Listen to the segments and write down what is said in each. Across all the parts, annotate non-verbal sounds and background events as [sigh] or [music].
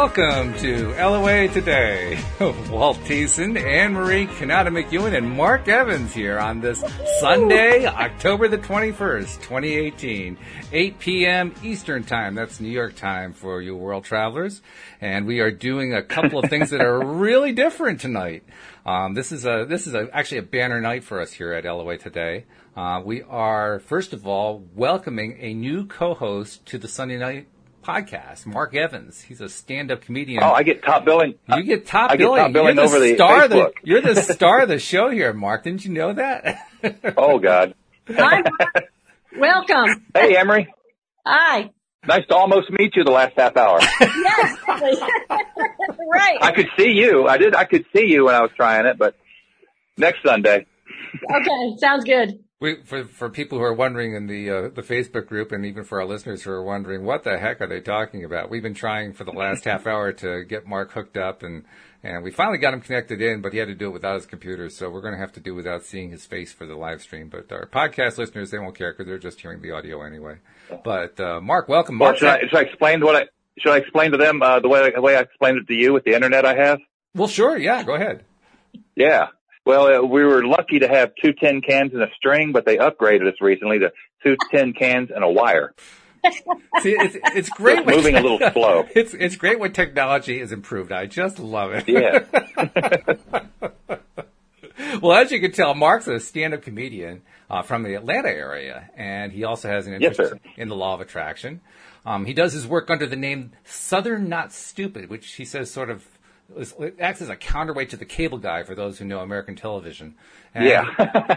Welcome to LOA Today. [laughs] Walt Thiessen, Anne Marie Kanata McEwen, and Mark Evans here on this Sunday, October the 21st, 2018, 8 p.m. Eastern Time. That's New York time for you world travelers. And we are doing a couple of things that are [laughs] really different tonight. Um, this is a this is a, actually a banner night for us here at LOA Today. Uh, we are first of all welcoming a new co-host to the Sunday night podcast, Mark Evans. He's a stand-up comedian. Oh, I get top billing. You get top I billing. Get top billing you're the over star of the, Facebook. [laughs] You're the [laughs] star of the show here, Mark. Didn't you know that? [laughs] Oh God. Hi, Mark. welcome. Hey, Emery. Hi. Nice to almost meet you the last half hour. Yes. right. I could see you. I did. I could see you when I was trying it, but next Sunday. Okay. Sounds good. We, for for people who are wondering in the uh, the Facebook group, and even for our listeners who are wondering what the heck are they talking about, we've been trying for the last half hour to get Mark hooked up, and and we finally got him connected in, but he had to do it without his computer, so we're going to have to do without seeing his face for the live stream. But our podcast listeners, they won't care because they're just hearing the audio anyway. But uh, Mark, welcome. Well, Mark, should I, should I explain what I should I explain to them uh, the way the way I explained it to you with the internet I have? well, sure, yeah, go ahead. Yeah. Well, uh, we were lucky to have two tin cans and a string, but they upgraded us recently to two tin cans and a wire. [laughs] See, it's, it's great. It's moving a little [laughs] slow. It's it's great when technology is improved. I just love it. Yeah. [laughs] well, as you can tell, Mark's a stand-up comedian uh, from the Atlanta area, and he also has an interest sir. in the law of attraction. Um, he does his work under the name Southern Not Stupid, which he says sort of it acts as a counterweight to the cable guy for those who know American television. And, Yeah. [laughs]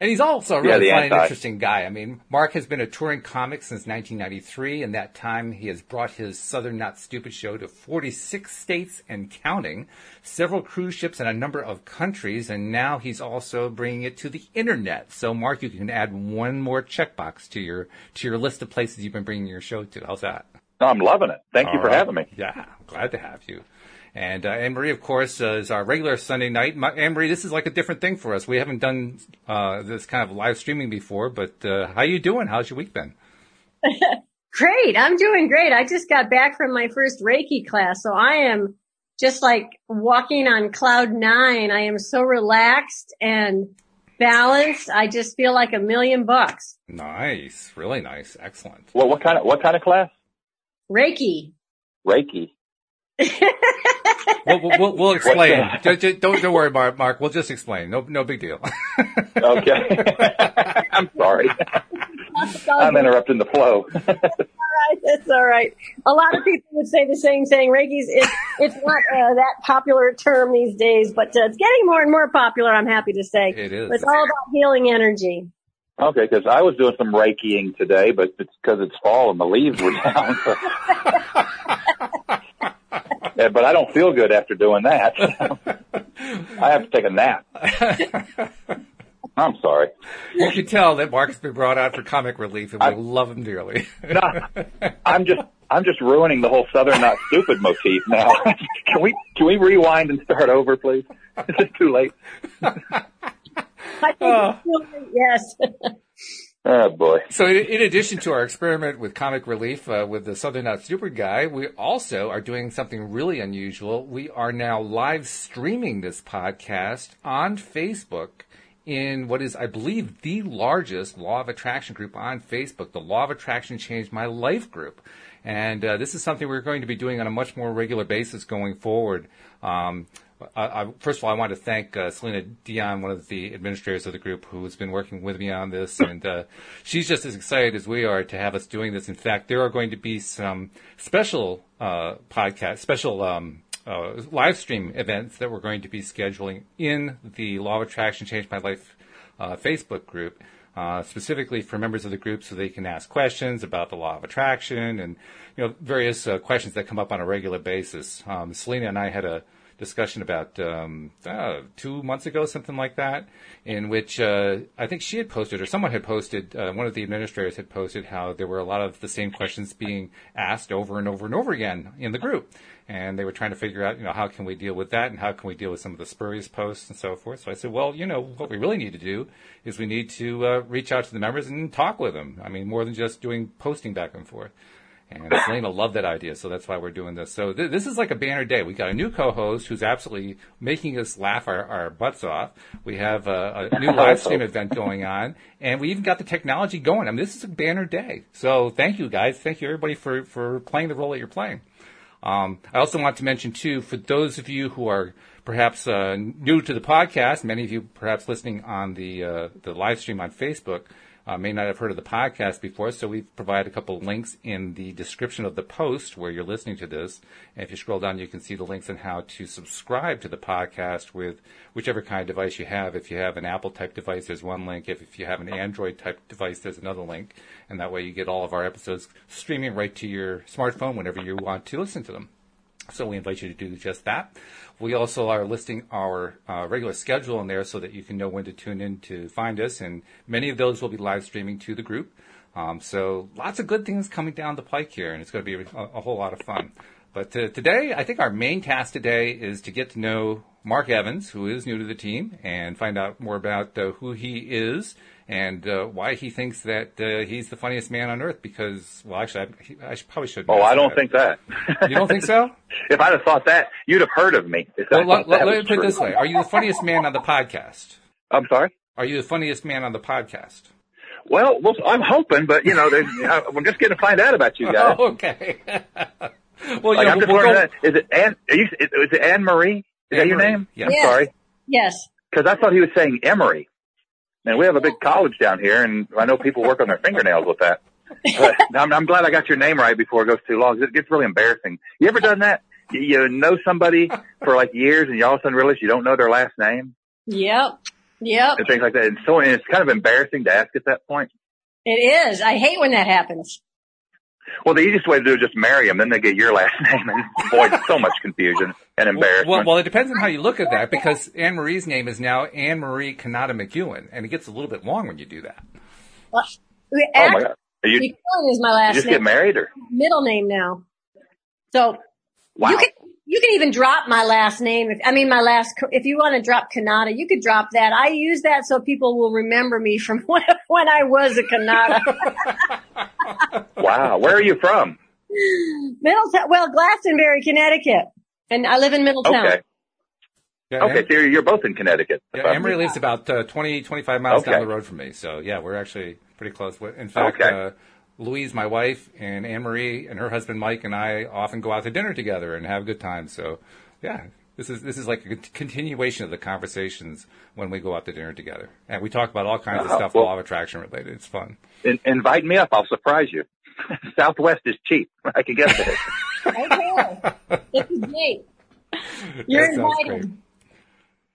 and he's also a really the funny and interesting guy. I mean, Mark has been a touring comic since 1993. In that time, he has brought his Southern Not Stupid show to 46 states and counting, several cruise ships and a number of countries, and now he's also bringing it to the internet. So, Mark, you can add one more checkbox to your to your list of places you've been bringing your show to. How's that? I'm loving it. Thank you for right. having me. Yeah, glad to have you. And uh, Anne Marie, of course, uh, is our regular Sunday night. My, Anne Marie, this is like a different thing for us. We haven't done uh, this kind of live streaming before, but uh, how are you doing? How's your week been? [laughs] Great. I'm doing great. I just got back from my first Reiki class, so I am just like walking on cloud nine. I am so relaxed and balanced. I just feel like a million bucks. Nice, really nice, excellent. Well, what kind of what kind of class? Reiki. Reiki. [laughs] We'll, we'll, we'll, we'll explain. Ju- ju- don't don't worry, Mark. Mark, we'll just explain. No no big deal. [laughs] Okay. [laughs] I'm sorry. I'm interrupting the flow. That's all right. A lot of people would say the same thing. Reiki's it's it's not uh, that popular term these days, but uh, it's getting more and more popular. I'm happy to say. It is. It's all about healing energy. Okay, because I was doing some Reikiing today, but it's because it's fall and the leaves were down. So- Yeah, but I don't feel good after doing that. [laughs] I have to take a nap. I'm sorry. you can tell that Mark's been brought out for comic relief, and we I- love him dearly. No, I'm just I'm just ruining the whole Southern not stupid motif now. [laughs] can we can we rewind and start over, please? Is it too late? I think Oh. it's ah. healing- yes. [laughs] Oh boy. So, in, in addition to our experiment with comic relief uh, with the Southern Not Stupid guy, we also are doing something really unusual. We are now live streaming this podcast on Facebook in what is, I believe, the largest Law of Attraction group on Facebook, the Law of Attraction Changed My Life group. And uh, this is something we're going to be doing on a much more regular basis going forward. Um, I, I, first of all, I want to thank uh, Selena Dion, one of the administrators of the group, who has been working with me on this, and uh, she's just as excited as we are to have us doing this. In fact, there are going to be some special uh, podcast, special um, uh, live stream events that we're going to be scheduling in the Law of Attraction Change My Life uh, Facebook group. Uh, specifically for members of the group so they can ask questions about the law of attraction and you know various uh, questions that come up on a regular basis. Um, Selena and I had a discussion about um, uh, two months ago, something like that, in which uh, I think she had posted or someone had posted, uh, one of the administrators had posted how there were a lot of the same questions being asked over and over and over again in the group. And they were trying to figure out, you know, how can we deal with that and how can we deal with some of the spurious posts and so forth. So I said, well, you know, what we really need to do is we need to uh, reach out to the members and talk with them. I mean, more than just doing posting back and forth. And Selena loved that idea, so that's why we're doing this. So th- this is like a banner day. We got a new co-host who's absolutely making us laugh our, our butts off. We have a, a new [laughs] live stream event going on, and we even got the technology going. I mean, this is a banner day. So thank you guys. Thank you everybody for, for playing the role that you're playing. Um, I also want to mention too, for those of you who are perhaps uh, new to the podcast, many of you perhaps listening on the uh, the live stream on Facebook uh, may not have heard of the podcast before, so we've provided a couple links in the description of the post where you're listening to this. And if you scroll down, you can see the links on how to subscribe to the podcast with whichever kind of device you have. If you have an Apple type device, there's one link. If, if you have an Android type device, there's another link. And that way you get all of our episodes streaming right to your smartphone whenever you want to listen to them. So we invite you to do just that. We also are listing our uh, regular schedule in there so that you can know when to tune in to find us. And many of those will be live streaming to the group. Um, so lots of good things coming down the pike here, and it's going to be a, a whole lot of fun. But uh, today, I think our main task today is to get to know Mark Evans, who is new to the team, and find out more about uh, who he is and uh, why he thinks that uh, he's the funniest man on earth. Because, well, actually, I, I probably should. Oh, I don't that. think that. you don't think so? [laughs] if I'd have thought that, you'd have heard of me. Well, let, let, let me put it this way: Are you the funniest man on the podcast? I'm sorry. Are you the funniest man on the podcast? Well, well I'm hoping, but you know, we're just going to find out about you guys. Oh, [laughs] okay. [laughs] well, like, I'm just learning that. Is it Anne? Is it Anne Marie? Is Anne that your Marie. name? Yeah. I'm Yes. sorry. Yes. Because I thought he was saying Emory. And we have a big college down here, and I know people work on their fingernails with that. But [laughs] I'm, I'm glad I got your name right before it goes too long. It gets really embarrassing. You ever done that? You, you know somebody for like years, and you all of a sudden realize you don't know their last name Yep. Yep. and things like that. And so and it's kind of embarrassing to ask at that point. It is. I hate when that happens. Well, the easiest way to do it is just marry them, then they get your last [laughs] name, and avoid so much confusion and embarrassment. Well, well, it depends on how you look at that because Anne Marie's name is now Anne Marie Kanata McEwen, and it gets a little bit long when you do that. Well, oh my actually, god, Are you, you McEwen is my last just name. get married, or Middle name now. So wow? you can you can even drop my last name. If I mean my last, if you want to drop Kanata, you could drop that. I use that so people will remember me from when, [laughs] when I was a Kanata. [laughs] wow, where are you from? Middletown, well, Glastonbury, Connecticut, and I live in Middletown. Okay, Yeah, okay, Anne, so you're, you're both in Connecticut. yeah, Anne Marie lives about uh, 20, 25 miles Okay. down the road from me, so yeah, we're actually pretty close. In fact, Okay. uh, Louise, my wife, and Anne Marie and her husband Mike and I often go out to dinner together and have a good time. So, yeah, this is this is like a continuation of the conversations when we go out to dinner together, and we talk about all kinds of Oh, stuff, well- law of attraction related. It's fun. In, invite me up. I'll surprise you. [laughs] Southwest is cheap. I can get that. [laughs] Okay, this is great. You're That invited.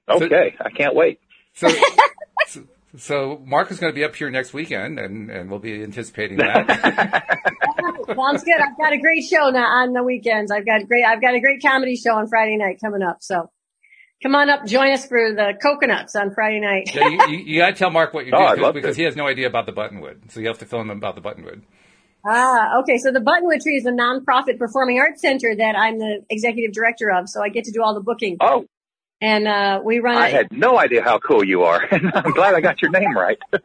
Okay, I can't wait. So, [laughs] so, so Mark is going to be up here next weekend, and, and we'll be anticipating that. Sounds good. I've got a great show now on the weekends. I've got great. I've got a great comedy show on Friday night coming up. So come on up, join us for the coconuts on Friday night. yeah, you, you, you got to tell Mark what you Oh, do I'd 'cause- because to. he has no idea about the buttonwood. So you have to fill him about the buttonwood. Ah, okay. So the Buttonwood Tree is a nonprofit performing arts center that I'm the executive director of. So I get to do all the booking, Oh, and uh, we run. I a- had no idea how cool you are. [laughs] I'm glad I got your name right. [laughs]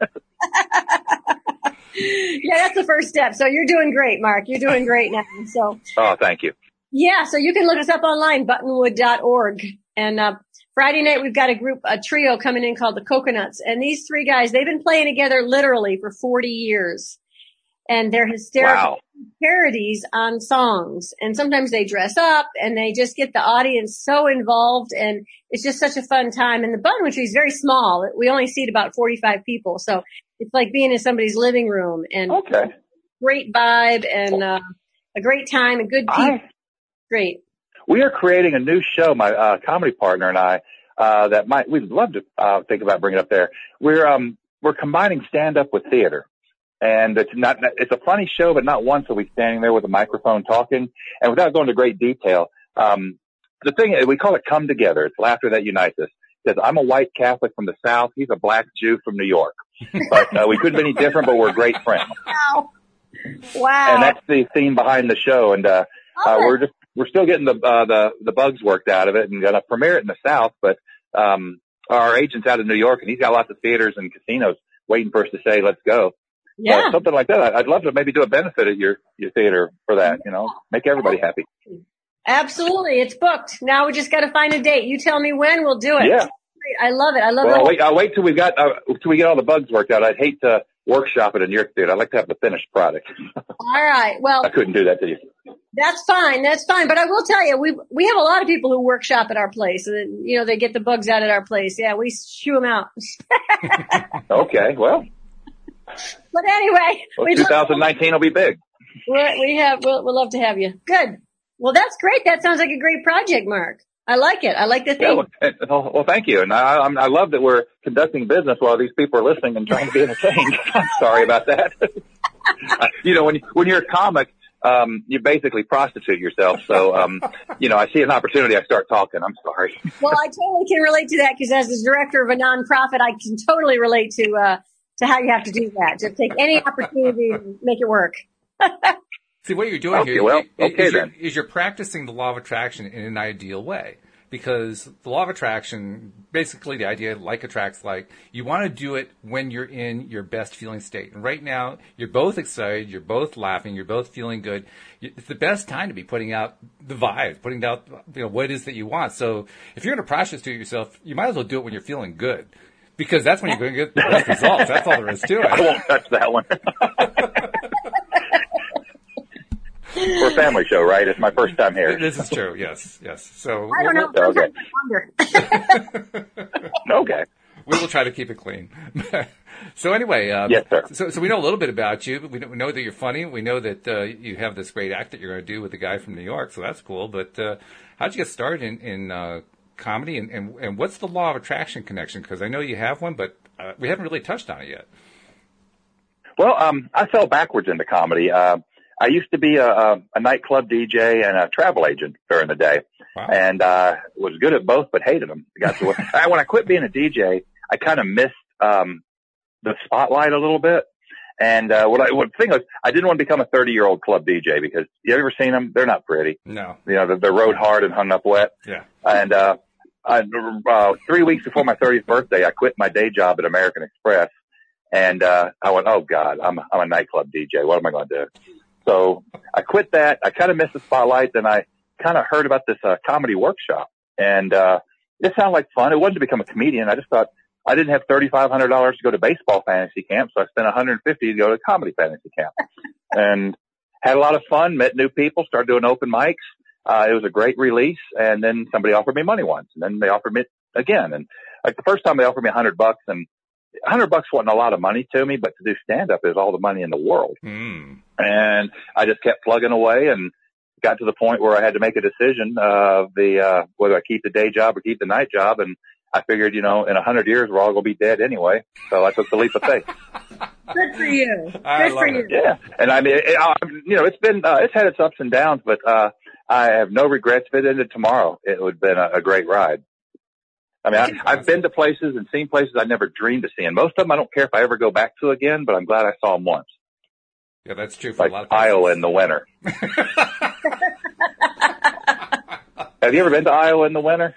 [laughs] yeah, that's the first step. So you're doing great, Mark. You're doing great now. So oh, thank you. yeah, so you can look us up online, buttonwood.org. And uh, Friday night we've got a group, a trio coming in called the Coconuts, and these three guys they've been playing together literally for 40 years, and they're hysterical Wow. Parodies on songs. And sometimes they dress up and they just get the audience so involved and it's just such a fun time. And the Buttonwood Tree is very small. We only seat about 45 people. So it's like being in somebody's living room and Okay. great vibe and, uh, a great time and good people. I, Great. we are creating a new show, my uh, comedy partner and I, uh, that might, we'd love to uh, think about bringing up there. We're, um, we're combining stand up with theater. And it's not, it's a funny show, but not one so we standing there with a microphone talking. And without going into great detail, um, the thing we call it come together. It's laughter that unites us. Because I'm a white Catholic from the South. He's a black Jew from New York. But uh, we couldn't be any different, but we're great friends. Wow. Wow. And that's the theme behind the show. And, uh, uh, we're just we're still getting the uh, the the bugs worked out of it and gonna premiere it in the South. But um, our agent's out of New York and he's got lots of theaters and casinos waiting for us to say let's go. Yeah. Something like that. I'd love to maybe do a benefit at your, your theater for that, you know, make everybody happy. Absolutely. It's booked. Now we just got to find a date. You tell me when, we'll do it. Yeah. I love it. I love Well, it. I'll wait, I'll wait till we've got, uh, till we get all the bugs worked out. I'd hate to workshop it in your theater. I'd like to have the finished product. [laughs] All right. Well, I couldn't do that to you. That's fine. That's fine. But I will tell you, we we have a lot of people who workshop at our place. And, you know, they get the bugs out at our place. Yeah, we shoo them out. [laughs] Okay. Well, but anyway, well we 2019 will be big. we have we'll, we'll love to have you. Good. Well, that's great. That sounds like a great project, Mark. I like it. I like the thing. well, well, well, thank you. And I, I love that we're conducting business while these people are listening and trying to be entertained. [laughs] I'm sorry about that. [laughs] you know, when, you- when you're a comic, um, you basically prostitute yourself. So, um, you know, I see an opportunity, I start talking. I'm sorry. Well, I totally can relate to that because as the director of a nonprofit, I can totally relate to uh to how you have to do that. Just take any opportunity and make it work. [laughs] See, what you're doing Okay, here well, okay is you're, then. is you're practicing the law of attraction in an ideal way. Because the law of attraction, basically the idea like attracts like, you want to do it when you're in your best feeling state. And right now, you're both excited, you're both laughing, you're both feeling good. It's the best time to be putting out the vibe, putting out you know, what it is that you want. So if you're going to prostitute yourself, you might as well do it when you're feeling good. Because that's when you're going to get the best results. That's all there is to it. I won't touch that one. We're a family show, right? It's my first time here. This is true. Yes, yes. So I don't know. Okay. Sometimes I wonder. [laughs] Okay. we will try to keep it clean. [laughs] so anyway, um, Yes, sir. So, so we know a little bit about you. We know, we know that you're funny. We know that uh, you have this great act that you're going to do with the guy from New York. So that's cool. But uh, how'd you get started in, in uh, comedy? And, and and what's the law of attraction connection? Because I know you have one, but uh, we haven't really touched on it yet. Well, um, I fell backwards into comedy. Uh, I used to be a, a, a nightclub DJ and a travel agent during the day, Wow. and uh, was good at both, but hated them. Got to [laughs] I, when I quit being a DJ, I kind of missed um, the spotlight a little bit. And uh, what I what the thing was, I didn't want to become a 30 year old club DJ because you ever seen them? They're not pretty. No. You know, they're, they're rode hard and hung up wet. Yeah. And uh, I, uh, three weeks before my 30th birthday, I quit my day job at American Express, and uh, I went, "Oh God, I'm I'm a nightclub DJ. What am I going to do?" So I quit that. I kind of missed the spotlight. Then I kind of heard about this uh, comedy workshop, and uh, it sounded like fun. It wasn't to become a comedian. I just thought I didn't have thirty five hundred dollars to go to baseball fantasy camp, so I spent one hundred and fifty to go to comedy fantasy camp, and had a lot of fun. Met new people. Started doing open mics. Uh, it was a great release. And then somebody offered me money once and then they offered me again. And like the first time they offered me a hundred bucks and a hundred bucks wasn't a lot of money to me, but to do stand up is all the money in the world. Mm. And I just kept plugging away and got to the point where I had to make a decision of the, uh, whether I keep the day job or keep the night job. And I figured, you know, in a hundred years, we're all going to be dead anyway. So I took the leap of faith. [laughs] Good for you. I Good for love you. it. Yeah. And I mean, it, uh, you know, it's been, uh, it's had its ups and downs, but, uh, I have no regrets. If it ended tomorrow, it would have been a, a great ride. I mean, I, I've been to places and seen places I never dreamed of seeing. Most of them I don't care if I ever go back to again, but I'm glad I saw them once. Yeah, that's true for Like a lot of places. Iowa in the winter. [laughs] have you ever been to Iowa in the winter?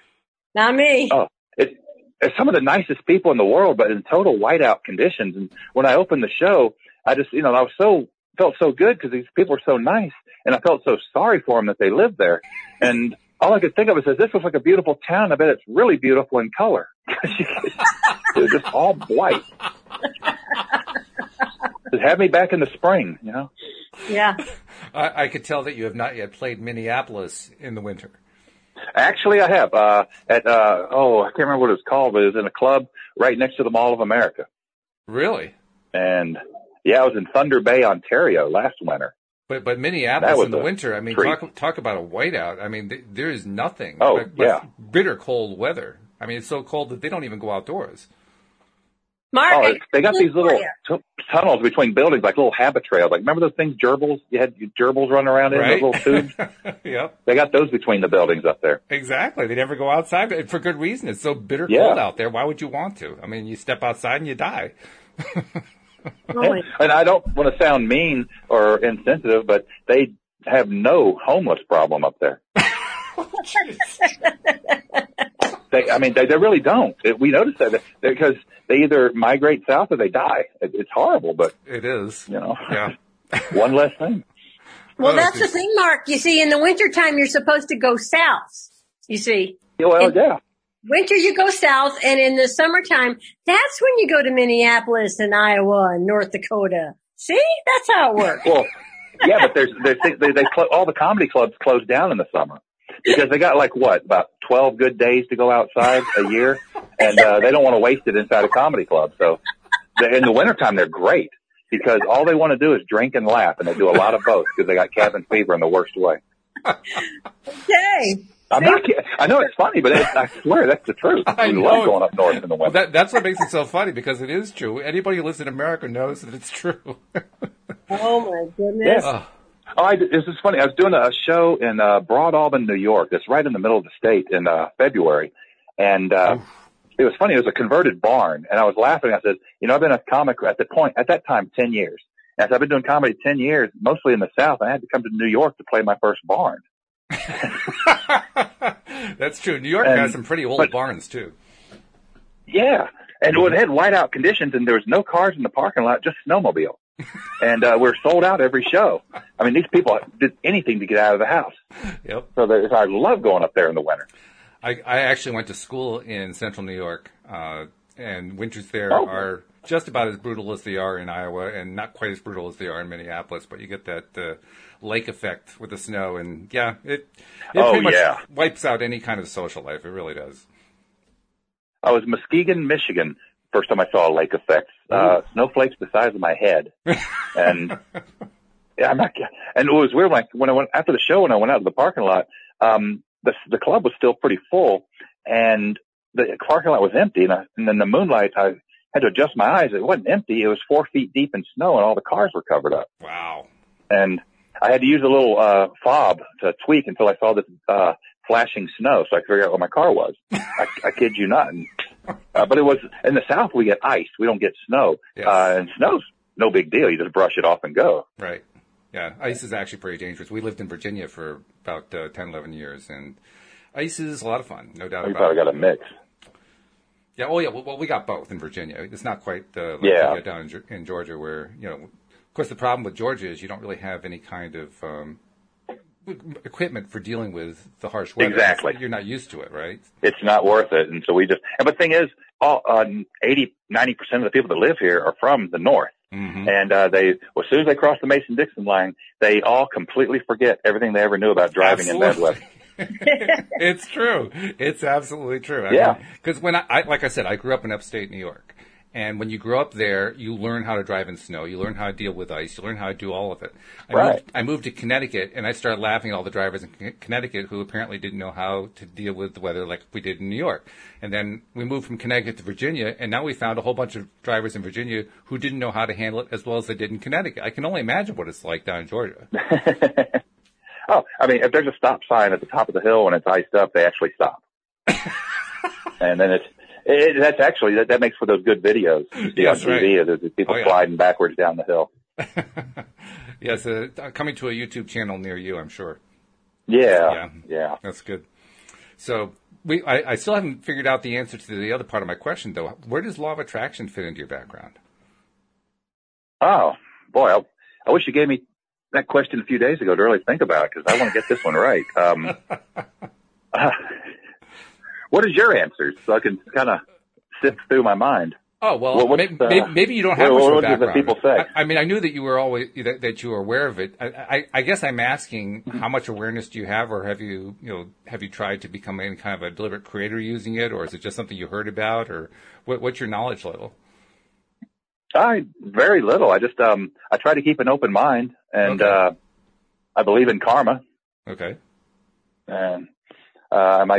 Not me. Oh, it, it's some of the nicest people in the world, but in total whiteout conditions. And when I opened the show, I just, you know, I was so, felt so good because these people are so nice and I felt so sorry for them that they lived there. And all I could think of is, this looks like a beautiful town. I bet it's really beautiful in color. [laughs] it was just all white. Just have me back in the spring, you know? Yeah. I, I could tell that you have not yet played Minneapolis in the winter. Actually, I have, uh, at, uh, oh, I can't remember what it was called, but it was in a club right next to the Mall of America. Really? And yeah, I was in Thunder Bay, Ontario last winter. But but Minneapolis in the winter, I mean, treat. talk talk about a whiteout. I mean, th- there is nothing. Oh, but, but yeah. bitter cold weather. I mean, it's so cold that they don't even go outdoors. Mark, Oh, they got these little t- tunnels between buildings, like little Habitrails. Like remember those things, gerbils? You had gerbils running around in Right? those little tubes. [laughs] yep, they got those between the buildings up there. exactly. They never go outside and for good reason. It's so bitter Yeah. cold out there. Why would you want to? I mean, you step outside and you die. [laughs] My- [laughs] And I don't want to sound mean or insensitive, but they have no homeless problem up there. [laughs] They, I I mean, they, they really don't. It, we notice that because they either migrate south or they die. It, it's horrible, but It is. you know, Yeah. [laughs] one less thing. Well, Oh, that's the thing, Mark. You see, in the wintertime, you're supposed to go south. You see, Yeah, Well, And- yeah. Winter you go south, and in the summertime, that's when you go to Minneapolis and Iowa and North Dakota. See, that's how it works. Well, yeah, but there's, there's they, they clo- all the comedy clubs close down in the summer because they got like what about twelve good days to go outside a year, and uh, they don't want to waste it inside a comedy club. So in the wintertime, they're great because all they want to do is drink and laugh, and they do a lot of both because they got cabin fever in the worst way. Okay. I'm not kidding. I know it's funny, but it, I swear that's the truth. [laughs] I we know. love going up north in the winter. that, that's what makes it so funny because it is true. Anybody who lives in America knows that it's true. [laughs] Oh my goodness. Yeah. Oh, I, this is funny. I was doing a show in uh, Broadalbin, New York. That's right in the middle of the state in uh, February, and uh, it was funny. It was a converted barn, and I was laughing. I said, "You know, I've been a comic at the point at that time ten years. And I said, I've been doing comedy ten years, mostly in the South. And I had to come to New York to play my first barn. [laughs] that's true. New York And- has some pretty old but- barns too. Yeah, and when it had whiteout conditions, and there was no cars in the parking lot, just snowmobile. [laughs] and uh, we're sold out every show. I mean, these people did anything to get out of the house. Yep. So they, I love going up there in the winter. I, I actually went to school in central New York, uh, and winters there Oh. are just about as brutal as they are in Iowa, and not quite as brutal as they are in Minneapolis. But you get that uh, lake effect with the snow, and yeah, it it Oh, pretty much yeah. wipes out any kind of social life. It really does. I was Muskegon, Michigan. First time I saw a lake effect. Uh, snowflakes the size of my head. [laughs] And yeah, I'm not, and it was weird when I, when I went, after the show, when I went out to the parking lot, um, the, the club was still pretty full and the parking lot was empty. And, I, and in the moonlight, I had to adjust my eyes. It wasn't empty. It was four feet deep in snow and all the cars were covered up. Wow. And I had to use a little, uh, fob to tweak until I saw this, uh, flashing snow so I could figure out where my car was. [laughs] I, I kid you not. And, uh, but it was in the south we get ice. We don't get snow. Yes. Uh, and snow's no big deal. You just brush it off and go. Right. Yeah, ice is actually pretty dangerous. We lived in Virginia for about uh, 10, 11 years, and ice is a lot of fun, no doubt You about probably got a mix. Yeah, oh yeah, well, well, we got both in Virginia. It's not quite uh, like Yeah. get down in, in Georgia where, you know, of course the problem with Georgia is you don't really have any kind of um, equipment for dealing with the harsh weather. Exactly. You're not used to it, right? It's not worth it. And so we just, and the thing is, all, uh, 80, 90% of the people that live here are from the north. Mm-hmm. And, uh, they, well, as soon as they cross the Mason-Dixon line, they all completely forget everything they ever knew about driving in bad weather. [laughs] it's true. It's absolutely true. I Yeah. Because when I, I, like I said, I grew up in upstate New York. And when you grow up there, you learn how to drive in snow. You learn how to deal with ice. You learn how to do all of it. I, Right. moved, I moved to Connecticut, and I started laughing at all the drivers in Connecticut who apparently didn't know how to deal with the weather like we did in New York. And then we moved from Connecticut to Virginia, and now we found a whole bunch of drivers in Virginia who didn't know how to handle it as well as they did in Connecticut. I can only imagine what it's like down in Georgia. [laughs] Oh, I mean, if there's a stop sign at the top of the hill and it's iced up, they actually stop. [laughs] and then it's, it, that's actually, that, that makes for those good videos you see Yes, on TV of people Oh, yeah. sliding backwards down the hill. [laughs] yes, uh, coming to a YouTube channel near you, I'm sure. Yeah. Yeah. Yeah. That's good. So we, I, I still haven't figured out the answer to the other part of my question, though. Where does law of attraction fit into your background? Oh, boy. I, I wish you gave me that question a few days ago to really think about because I want to get this one right. Um, uh, [laughs] what is your answer so I can kind of sift through my mind? Oh well, Well, maybe, the- maybe, you don't have what- much what background. people say? I, I mean, I knew that you were always that, that you were aware of it. I, I, I guess I'm asking how much awareness do you have, or have you you know have you tried to become any kind of a deliberate creator using it, or is it just something you heard about, or what, what's your knowledge level? I very little. I just um I try to keep an open mind and Okay. uh I believe in karma Okay. and uh am I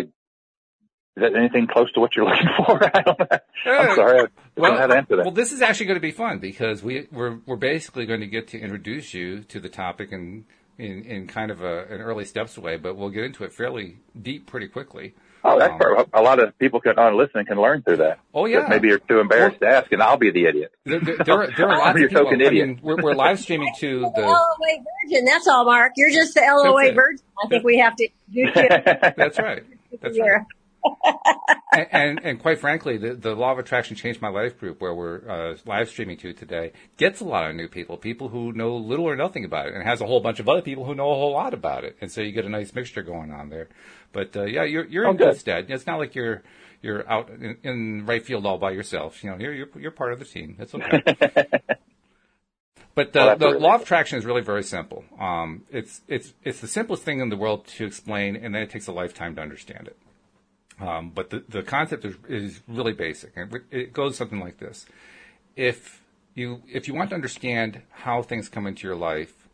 is that anything close to what you're [laughs] looking for? [laughs] I don't know. I'm sorry. I don't know how to answer that. Well, this is actually going to be fun because we, we're we're basically going to get to introduce you to the topic in in, in kind of a, an early steps way, but we'll get into it fairly deep pretty quickly. Oh, that's um, perfect. a lot of people can on listening can learn through that. Oh yeah, maybe you're too embarrassed to ask and I'll be the idiot. there, there, there are, there are [laughs] lots of people. token I idiot. mean, we're, we're live streaming to The the. LOA virgin. That's all, Mark. You're just the LOA virgin. I think we have to introduce you [laughs] That's right. That's right. here. [laughs] and, and, and quite frankly, the, the law of attraction changed my life group, where we're uh, live streaming to today, gets a lot of new people, people who know little or nothing about it, and has a whole bunch of other people who know a whole lot about it, and so you get a nice mixture going on there. But uh, yeah, you're you're Oh, in good good. stead. It's not like you're you're out in, in right field all by yourself. You know, you're you're, you're part of the team. It's okay. [laughs] But the, Well, the really law of attraction is really very simple. Um, it's it's it's the simplest thing in the world to explain, and then it takes a lifetime to understand it. Um, but the, the concept is, is really basic, and it- it goes something like this: if you if you want to understand how things come into your life,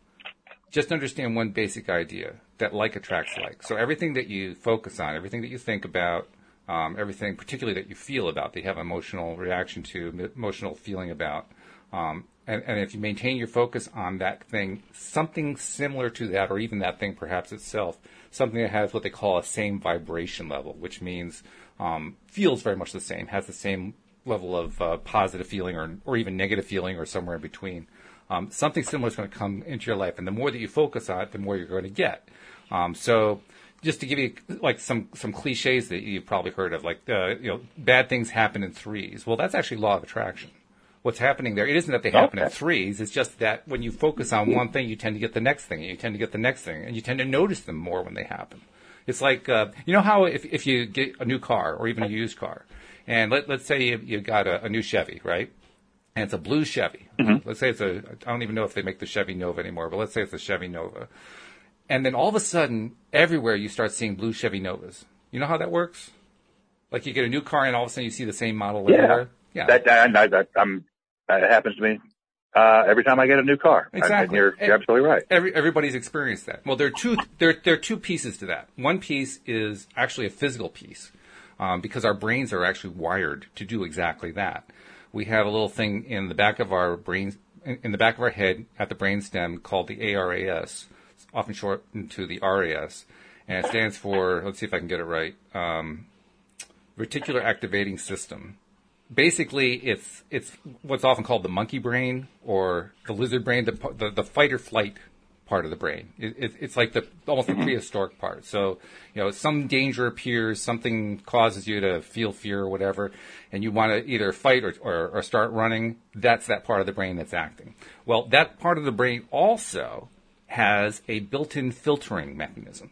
just understand one basic idea that like attracts like. So everything that you focus on, everything that you think about, um, everything particularly that you feel about, that you have emotional reaction to, emotional feeling about, um, and, and if you maintain your focus on that thing, something similar to that, or even that thing perhaps itself, something that has what they call a same vibration level, which means um, feels very much the same, has the same level of uh, positive feeling or, or even negative feeling or somewhere in between. Um, something similar is going to come into your life, and the more that you focus on it, the more you're going to get. Um, so, just to give you like some some cliches that you've probably heard of, like uh, you know, bad things happen in threes. Well, that's actually law of attraction. What's happening there? It isn't that they happen in threes. It's just that when you focus on one thing, you tend to get the next thing, and you tend to get the next thing, and you tend to notice them more when they happen. It's like uh, you know how if if you get a new car or even a used car, and let let's say you you got a, a new Chevy, right? And it's a blue Chevy. Let's say it's a, I don't even know if they make the Chevy Nova anymore, but let's say it's a Chevy Nova. And then all of a sudden, everywhere you start seeing blue Chevy Novas. You know how that works? Like you get a new car and all of a sudden you see the same model Yeah. everywhere? Yeah. That, that, that, that, um, that happens to me uh, every time I get a new car. Exactly. And you're, you're absolutely right. Every, everybody's experienced that. Well, there are two. There, there are two pieces to that. One piece is actually a physical piece, um, because our brains are actually wired to do exactly that. We have a little thing in the back of our brain, in, the back of our head at the brainstem called the ARAS, it's often shortened to the RAS, and it stands for. Let's see if I can get it right. Um, reticular activating system basically it's it's what's often called the monkey brain or the lizard brain, the the, the fight or flight part of the brain. It, it, it's like the almost the [clears throat] prehistoric part. So you know, some danger appears, something causes you to feel fear or whatever, and you want to either fight or, or, or start running. That's that part of the brain that's acting. Well, that part of the brain also has a built-in filtering mechanism.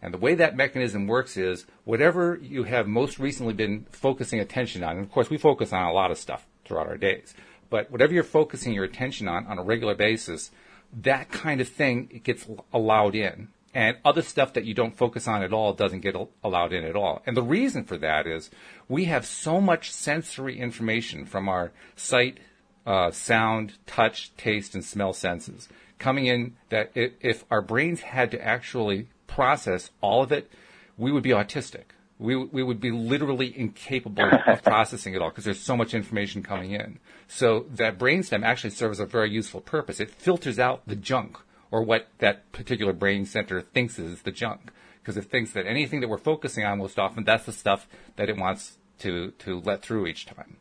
And the way that mechanism works is whatever you have most recently been focusing attention on, and of course we focus on a lot of stuff throughout our days, but whatever you're focusing your attention on on a regular basis, that kind of thing it gets allowed in. And other stuff that you don't focus on at all doesn't get allowed in at all. And the reason for that is we have so much sensory information from our sight, uh, sound, touch, taste, and smell senses coming in that if our brains had to actually process all of it, we would be autistic. We, we would be literally incapable [laughs] of processing it all because there's so much information coming in. So that brainstem actually serves a very useful purpose. It filters out the junk or what that particular brain center thinks is the junk because it thinks that anything that we're focusing on most often, that's the stuff that it wants to, to let through each time.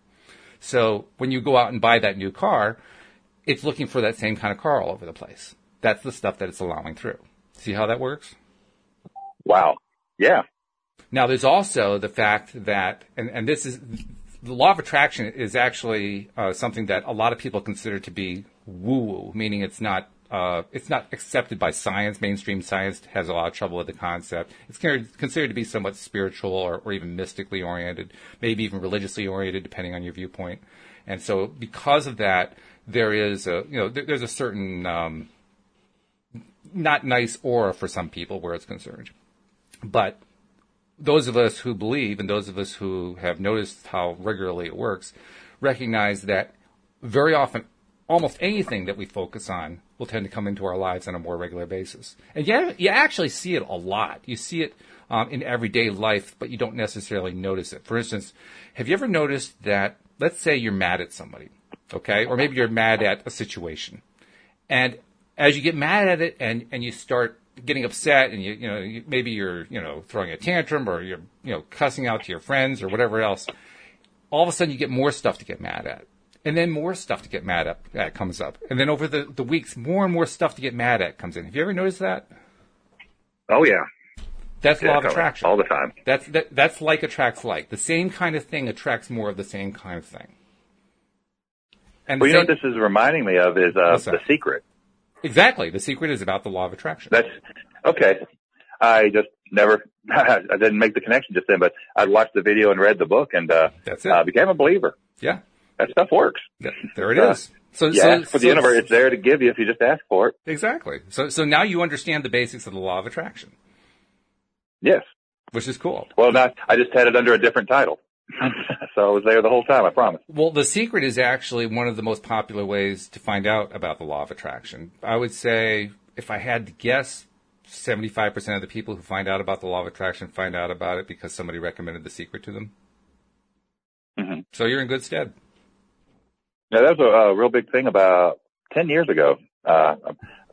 So when you go out and buy that new car, it's looking for that same kind of car all over the place. That's the stuff that it's allowing through. See how that works? Wow. Yeah. Now, there's also the fact that, and, and this is, the law of attraction is actually uh, something that a lot of people consider to be woo-woo, meaning it's not, uh, it's not accepted by science. Mainstream science has a lot of trouble with the concept. It's considered, to be somewhat spiritual or, or even mystically oriented, maybe even religiously oriented, depending on your viewpoint. And so, because of that, there is a, you know, there, there's a certain um, not nice aura for some people where it's concerned. But those of us who believe and those of us who have noticed how regularly it works recognize that very often almost anything that we focus on will tend to come into our lives on a more regular basis. And yeah, you actually see it a lot. You see it um, in everyday life, but you don't necessarily notice it. For instance, have you ever noticed that, let's say you're mad at somebody, okay? Or maybe you're mad at a situation. And as you get mad at it and, and you start getting upset and you, you know, you, maybe you're, you know, throwing a tantrum or you're, you know, cussing out to your friends or whatever else, all of a sudden you get more stuff to get mad at. And then more stuff to get mad at, at comes up. And then over the, the weeks, more and more stuff to get mad at comes in. Have you ever noticed that? Oh yeah. That's Yeah, law of attraction. all the time. That's that, that's like attracts like. The same kind of thing attracts more of the same kind of thing. And Well, you know what this is reminding me of is uh, the secret. Exactly. The secret is about the law of attraction. That's okay. I just never, [laughs] I didn't make the connection just then, but I watched the video and read the book and uh, That's it. uh, became a believer. yeah. That stuff works. Th- There it Uh, is. So, yeah, so, for the so- universe; it's there to give you if you just ask for it. Exactly. So, so now you understand the basics of the law of attraction, Yes. which is cool. Well, not. I just had it under a different title, [laughs] so I was there the whole time. I promise. Well, the secret is actually one of the most popular ways to find out about the law of attraction. I would say, if I had to guess, 75% of the people who find out about the law of attraction find out about it because somebody recommended the secret to them. Mhm. So you're in good stead. Yeah, that was a, a real big thing about ten years ago. Uh,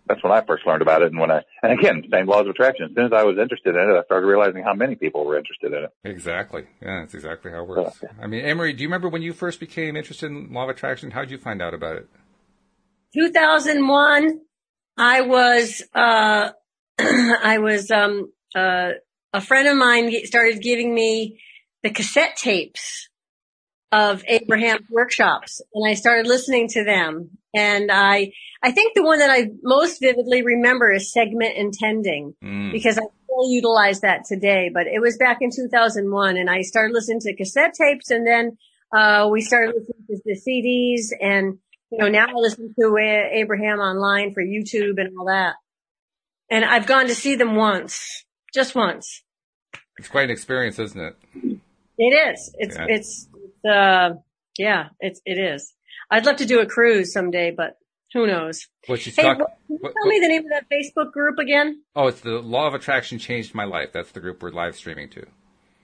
that's when I first learned about it, and when I and again, same laws of attraction. As soon as I was interested in it, I started realizing how many people were interested in it. Exactly. Yeah, that's exactly how it works. I mean, Emery, do you remember when you first became interested in law of attraction? How did you find out about it? 2001, I was, uh, [clears throat] I was, um, uh, a friend of mine started giving me the cassette tapes of Abraham's workshops and I started listening to them. And I, I think the one that I most vividly remember is segment intending Mm. because I still utilize that today, but it was back in 2001 and I started listening to cassette tapes and then, uh, we started listening to the CDs and, you know, now I listen to Abraham online for YouTube and all that. And I've gone to see them once, just once. It's quite an experience, isn't it? It is. It's, Yeah. it's, it's, uh, yeah, it's, it is. I'd love to do a cruise someday, but who knows? What she's Hey, talking. what, can you what- tell me the name of that Facebook group again? Oh, it's the law of attraction changed my life. That's the group we're live streaming to.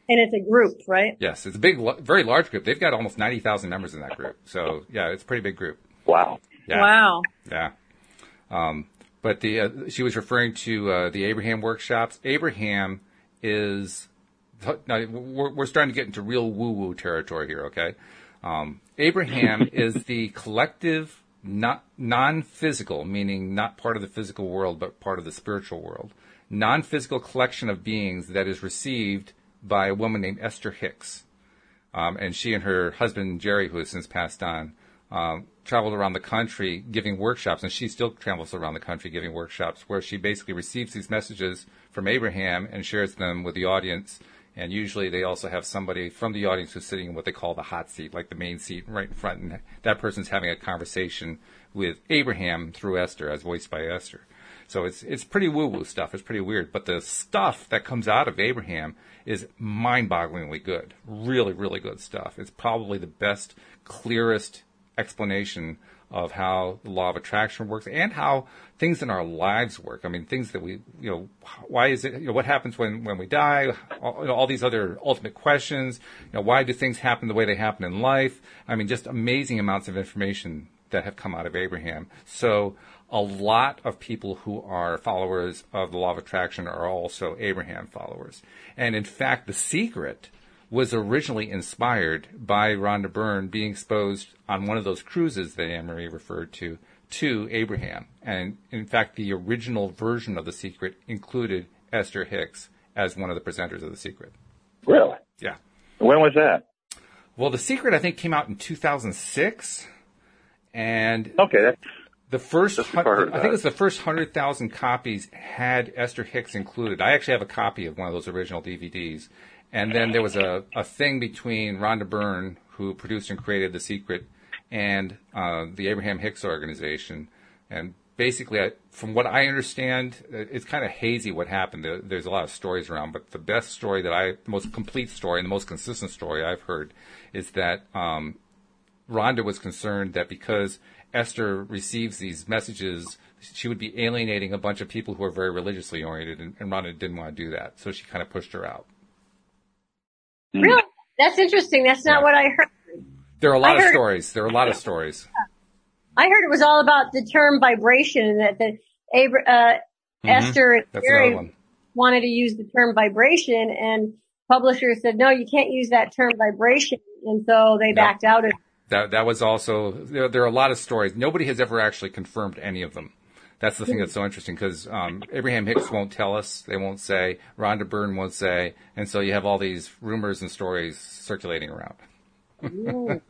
And it's a group, right? Yes, it's a big, very large group. They've got almost ninety thousand members in that group. So yeah, it's a pretty big group. Wow. Yeah. Wow. Yeah. Um, but the uh, she was referring to uh, the Abraham workshops. Abraham is now we're, we're starting to get into real woo woo territory here. Okay, um, Abraham [laughs] is the collective, not non physical, meaning not part of the physical world, but part of the spiritual world, non physical collection of beings that is received by a woman named Esther Hicks. Um, and she and her husband Jerry, who has since passed on, um, traveled around the country giving workshops, and she still travels around the country giving workshops, where she basically receives these messages from Abraham and shares them with the audience. And usually, they also have somebody from the audience who's sitting in what they call the hot seat, like the main seat right in front, and that person's having a conversation with Abraham through Esther, as voiced by Esther. So it's it's pretty woo woo stuff. It's pretty weird, but the stuff that comes out of Abraham is mind-bogglingly good. Really, really good stuff. It's probably the best, clearest explanation of how the law of attraction works and how things in our lives work. I mean, things that we, you know, why is it, you know, what happens when, when we die? All, you know, all these other ultimate questions. You know, why do things happen the way they happen in life? I mean, just amazing amounts of information that have come out of Abraham. So a lot of people who are followers of the law of attraction are also Abraham followers. And in fact, the secret was originally inspired by Rhonda Byrne being exposed on one of those cruises that Anne Marie referred to to Abraham. And in fact, the original version of the secret included Esther Hicks as one of the presenters of the secret. Really? Yeah. When was that? Well, the secret I think came out in 2006, and Okay, that's the first, hun- I think it was the first hundred thousand copies had Esther Hicks included. I actually have a copy of one of those original DVDs. And then there was a, a thing between Rhonda Byrne, who produced and created The Secret, and uh, the Abraham Hicks organization. And basically, I, from what I understand, it's kind of hazy what happened. There, there's a lot of stories around, but the best story that I, the most complete story and the most consistent story I've heard is that um, Rhonda was concerned that because Esther receives these messages, she would be alienating a bunch of people who are very religiously oriented, and, and Rhonda didn't want to do that, so she kind of pushed her out. Hmm. Really? That's interesting. That's not Yeah. what I heard. There are a lot I of stories. There are a lot of stories. I heard it was all about the term vibration and that the Abra- uh, Esther and Mm-hmm. Jerry another wanted to use the term vibration and publishers said, no, you can't use that term vibration. And so they backed out of it. That that was also there, there are a lot of stories. Nobody has ever actually confirmed any of them. That's the thing that's so interesting because um, Abraham Hicks won't tell us. They won't say. Rhonda Byrne won't say. And so you have all these rumors and stories circulating around. [laughs]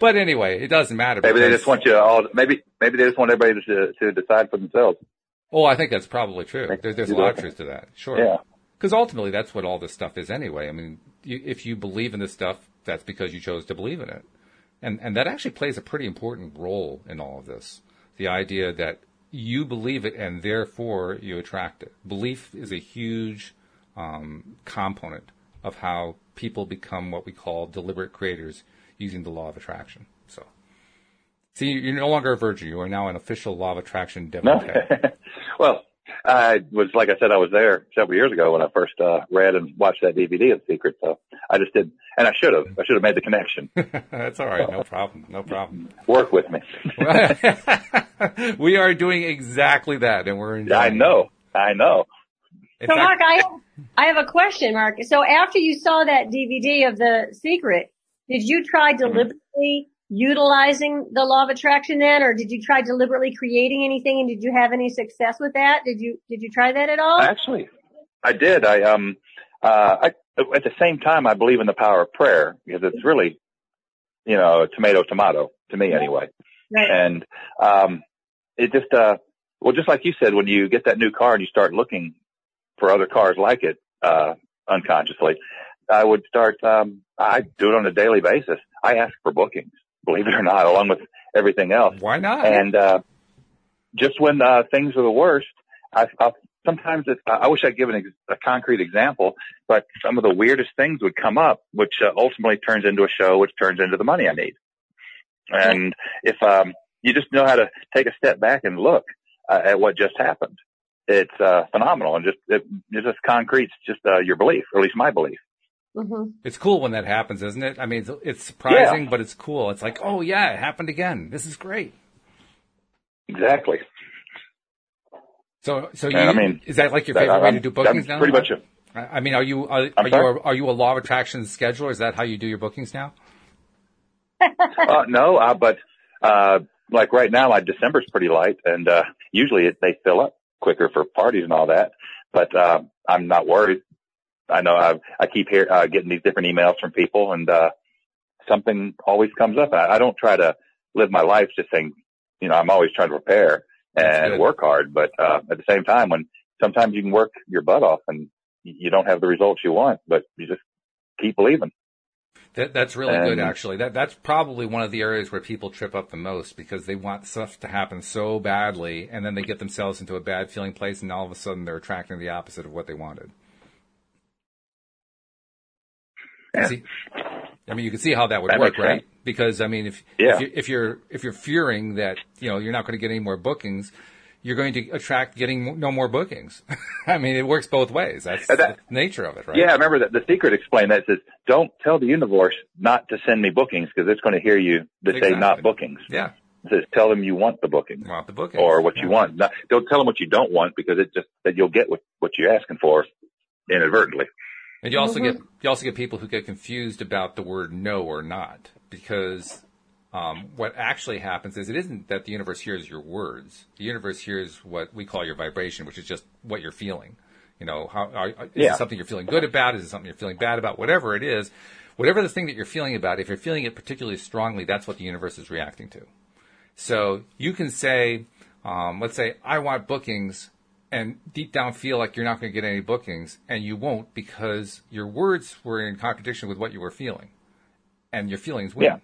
but anyway, it doesn't matter. Maybe they just want you all. Maybe maybe they just want everybody to to decide for themselves. Oh, I think that's probably true. There, there's a lot of truth to that. Sure. Yeah. Because ultimately, that's what all this stuff is anyway. I mean, you, if you believe in this stuff, that's because you chose to believe in it, and and that actually plays a pretty important role in all of this. The idea that you believe it and therefore you attract it. Belief is a huge um, component of how people become what we call deliberate creators using the law of attraction. So, see, you're no longer a virgin. You are now an official law of attraction devotee. No. [laughs] well, I was, like I said, I was there several years ago when I first uh, read and watched that DVD of Secret. So I just did, and I should have. I should have made the connection. [laughs] That's all right. No problem. No problem. Work with me. [laughs] we are doing exactly that, and we're enjoying. I know. I know. In so, fact, Mark, I have, I have a question, Mark. So, after you saw that DVD of The Secret, did you try mm-hmm. deliberately utilizing the law of attraction then, or did you try deliberately creating anything and did you have any success with that? Did you, did you try that at all? Actually, I did. I, um, uh, I, at the same time, I believe in the power of prayer because it's really, you know, tomato, tomato to me anyway. Right. And, um, it just, uh, well, just like you said, when you get that new car and you start looking for other cars like it, uh, unconsciously, I would start, um, I do it on a daily basis. I ask for bookings believe it or not, along with everything else. Why not? And, uh, just when, uh, things are the worst, I, I sometimes it's, I wish I'd given a, a concrete example, but some of the weirdest things would come up, which uh, ultimately turns into a show, which turns into the money I need. And if, um, you just know how to take a step back and look uh, at what just happened, it's, uh, phenomenal and just, it, it's just concrete, it's just, uh, your belief, or at least my belief. Mm-hmm. It's cool when that happens, isn't it? I mean, it's, it's surprising, yeah. but it's cool. It's like, oh yeah, it happened again. This is great. Exactly. So, so you, I mean, is that like your favorite that, way to do bookings now? Pretty much. It. I mean, are you are, are you a, are you a law of attraction scheduler? Is that how you do your bookings now? [laughs] uh, no, uh, but uh, like right now, my December's pretty light, and uh, usually it, they fill up quicker for parties and all that. But uh, I'm not worried I know I, I keep here, uh, getting these different emails from people and, uh, something always comes up. I, I don't try to live my life just saying, you know, I'm always trying to prepare and work hard, but, uh, at the same time, when sometimes you can work your butt off and you don't have the results you want, but you just keep believing. That, that's really and, good, actually. That that's probably one of the areas where people trip up the most because they want stuff to happen so badly, and then they get themselves into a bad feeling place, and all of a sudden they're attracting the opposite of what they wanted. Yeah. See, I mean, you can see how that would that work, right? Because I mean, if yeah. if, you, if you're if you're fearing that you know you're not going to get any more bookings, you're going to attract getting no more bookings. [laughs] I mean, it works both ways. That's that, the nature of it, right? Yeah, I remember that the secret explained that it says, "Don't tell the universe not to send me bookings because it's going to hear you to exactly. say not bookings." Yeah. It says, "Tell them you want the booking, want the booking, or what yeah. you want. Not, don't tell them what you don't want because it just that you'll get what what you're asking for inadvertently." And you also mm-hmm. get you also get people who get confused about the word no or not because um, what actually happens is it isn't that the universe hears your words. The universe hears what we call your vibration, which is just what you're feeling. You know, how are, is yeah. it something you're feeling good about? Is it something you're feeling bad about? Whatever it is, whatever the thing that you're feeling about, if you're feeling it particularly strongly, that's what the universe is reacting to. So you can say, um, let's say, I want bookings and deep down feel like you're not going to get any bookings, and you won't because your words were in contradiction with what you were feeling, and your feelings win. Yeah.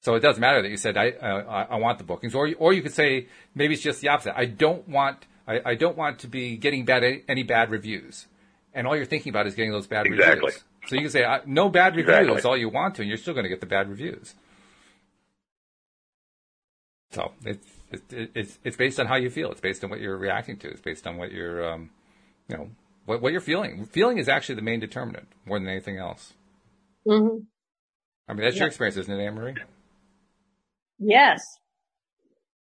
So it doesn't matter that you said I uh, I want the bookings, or or you could say maybe it's just the opposite. I don't want I, I don't want to be getting bad any bad reviews, and all you're thinking about is getting those bad exactly. reviews. So you can say no bad reviews exactly. all you want to, and you're still going to get the bad reviews. So it's it, it's it's based on how you feel. It's based on what you're reacting to. It's based on what you're, um, you know, what what you're feeling. Feeling is actually the main determinant more than anything else. Mm-hmm. I mean, that's yeah. your experience, isn't it, Anne Marie? Yes.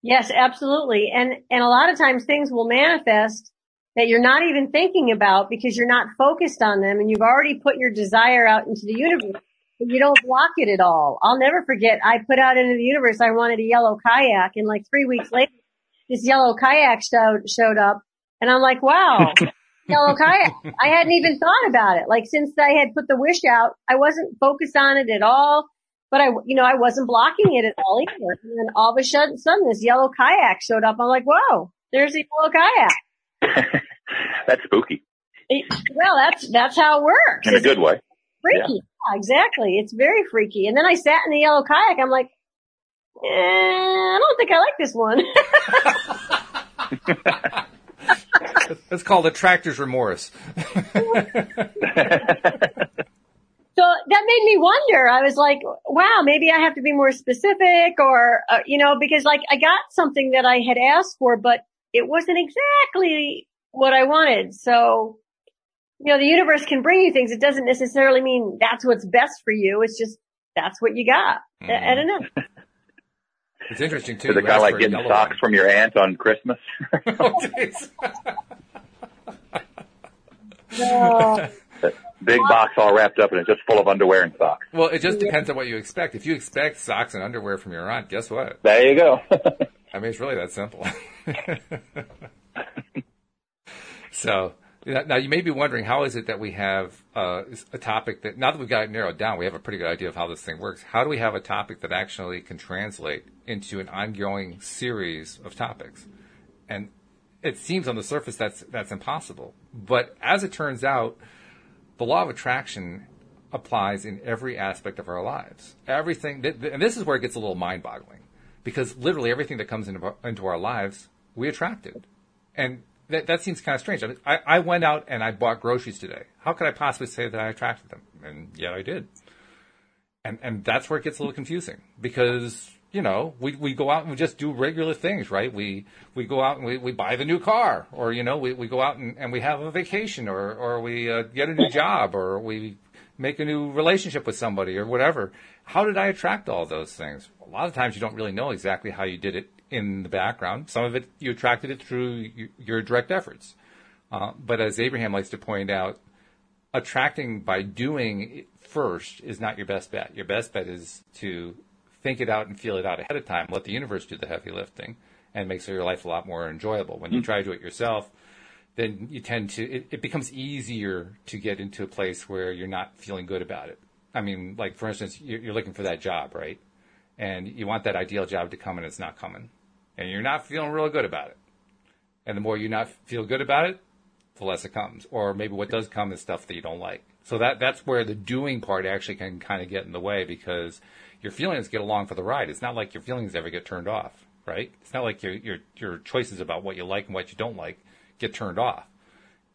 Yes, absolutely. And and a lot of times things will manifest that you're not even thinking about because you're not focused on them and you've already put your desire out into the universe. You don't block it at all. I'll never forget. I put out into the universe. I wanted a yellow kayak and like three weeks later, this yellow kayak showed, showed up and I'm like, wow, [laughs] yellow kayak. I hadn't even thought about it. Like since I had put the wish out, I wasn't focused on it at all. But I, you know, I wasn't blocking it at all either. And then all of a sudden, this yellow kayak showed up. I'm like, whoa, there's a yellow kayak. [laughs] that's spooky. well, that's, that's how it works. In a good way. Freaky. Yeah. Exactly. It's very freaky. And then I sat in the yellow kayak. I'm like, eh, I don't think I like this one. [laughs] [laughs] It's called attractor's remorse. so that made me wonder. I was like, wow, maybe I have to be more specific or, uh, you know, because like I got something that I had asked for, but it wasn't exactly what I wanted. So, you know, the universe can bring you things. It doesn't necessarily mean that's what's best for you. It's just, that's what you got. Mm-hmm. I, I don't know. [laughs] It's interesting too. Is it kind of like getting socks one. from your aunt on Christmas? no. [laughs] Big box all wrapped up and it's just full of underwear and socks. Well, it just depends on what you expect. If you expect socks and underwear from your aunt, guess what? There you go. [laughs] I mean, it's really that simple. so, now you may be wondering, how is it that we have uh, a topic that, now that we've got it narrowed down, we have a pretty good idea of how this thing works. How do we have a topic that actually can translate into an ongoing series of topics? And it seems on the surface that's that's impossible. But as it turns out, the law of attraction applies in every aspect of our lives. Everything, and this is where it gets a little mind-boggling, because literally everything that comes into into our lives, we attract it, and that, that seems kind of strange. I, I went out and I bought groceries today. How could I possibly say that I attracted them? And yet I did. And, and that's where it gets a little confusing because, you know, we, we go out and we just do regular things, right? We, we go out and we, we buy the new car or, you know, we, we go out and, and we have a vacation or, or we uh, get a new job or we make a new relationship with somebody or whatever. How did I attract all those things? A lot of times you don't really know exactly how you did it in the background. Some of it you attracted it through your direct efforts. Uh, but as Abraham likes to point out, attracting by doing first is not your best bet. Your best bet is to think it out and feel it out ahead of time. Let the universe do the heavy lifting and makes your life a lot more enjoyable. When you try to do it yourself, then you tend to, it, it becomes easier to get into a place where you're not feeling good about it. I mean, like for instance, you're, you're looking for that job, right? And you want that ideal job to come and it's not coming and you're not feeling real good about it. And the more you not feel good about it, the less it comes. Or maybe what does come is stuff that you don't like. So that that's where the doing part actually can kind of get in the way because your feelings get along for the ride. It's not like your feelings ever get turned off, right? It's not like your your your choices about what you like and what you don't like get turned off.